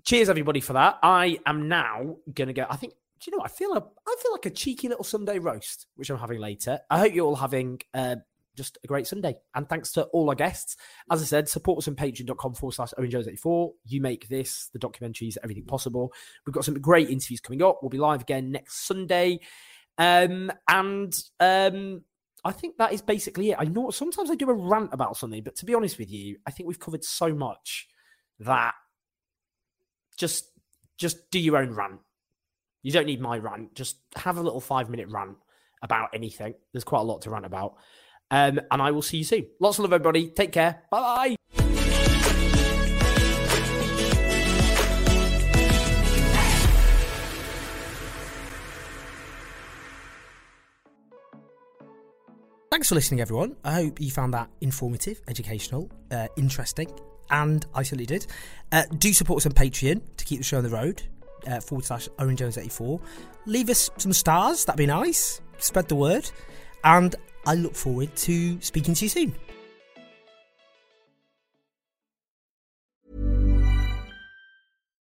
cheers, everybody, for that. I am now going to go. I think. Do you know? I feel a, I feel like a cheeky little Sunday roast, which I'm having later. I hope you're all having uh, just a great Sunday. And thanks to all our guests. As I said, support us on patreon.com forward slash Owen Jones 84. You make this, the documentaries, everything possible. We've got some great interviews coming up. We'll be live again next Sunday. Um, and um, I think that is basically it. I know sometimes I do a rant about something, but to be honest with you, I think we've covered so much that just just do your own rant. You don't need my rant. Just have a little five minute rant about anything. There's quite a lot to rant about. Um, and I will see you soon. Lots of love, everybody. Take care. Bye bye. Thanks for listening, everyone. I hope you found that informative, educational, uh, interesting, and I certainly did. Uh, do support us on Patreon to keep the show on the road, uh, forward slash Owen Jones 84. Leave us some stars, that'd be nice. Spread the word. And I look forward to speaking to you soon.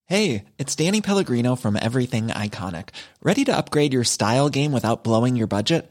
Hey, it's Danny Pellegrino from Everything Iconic. Ready to upgrade your style game without blowing your budget?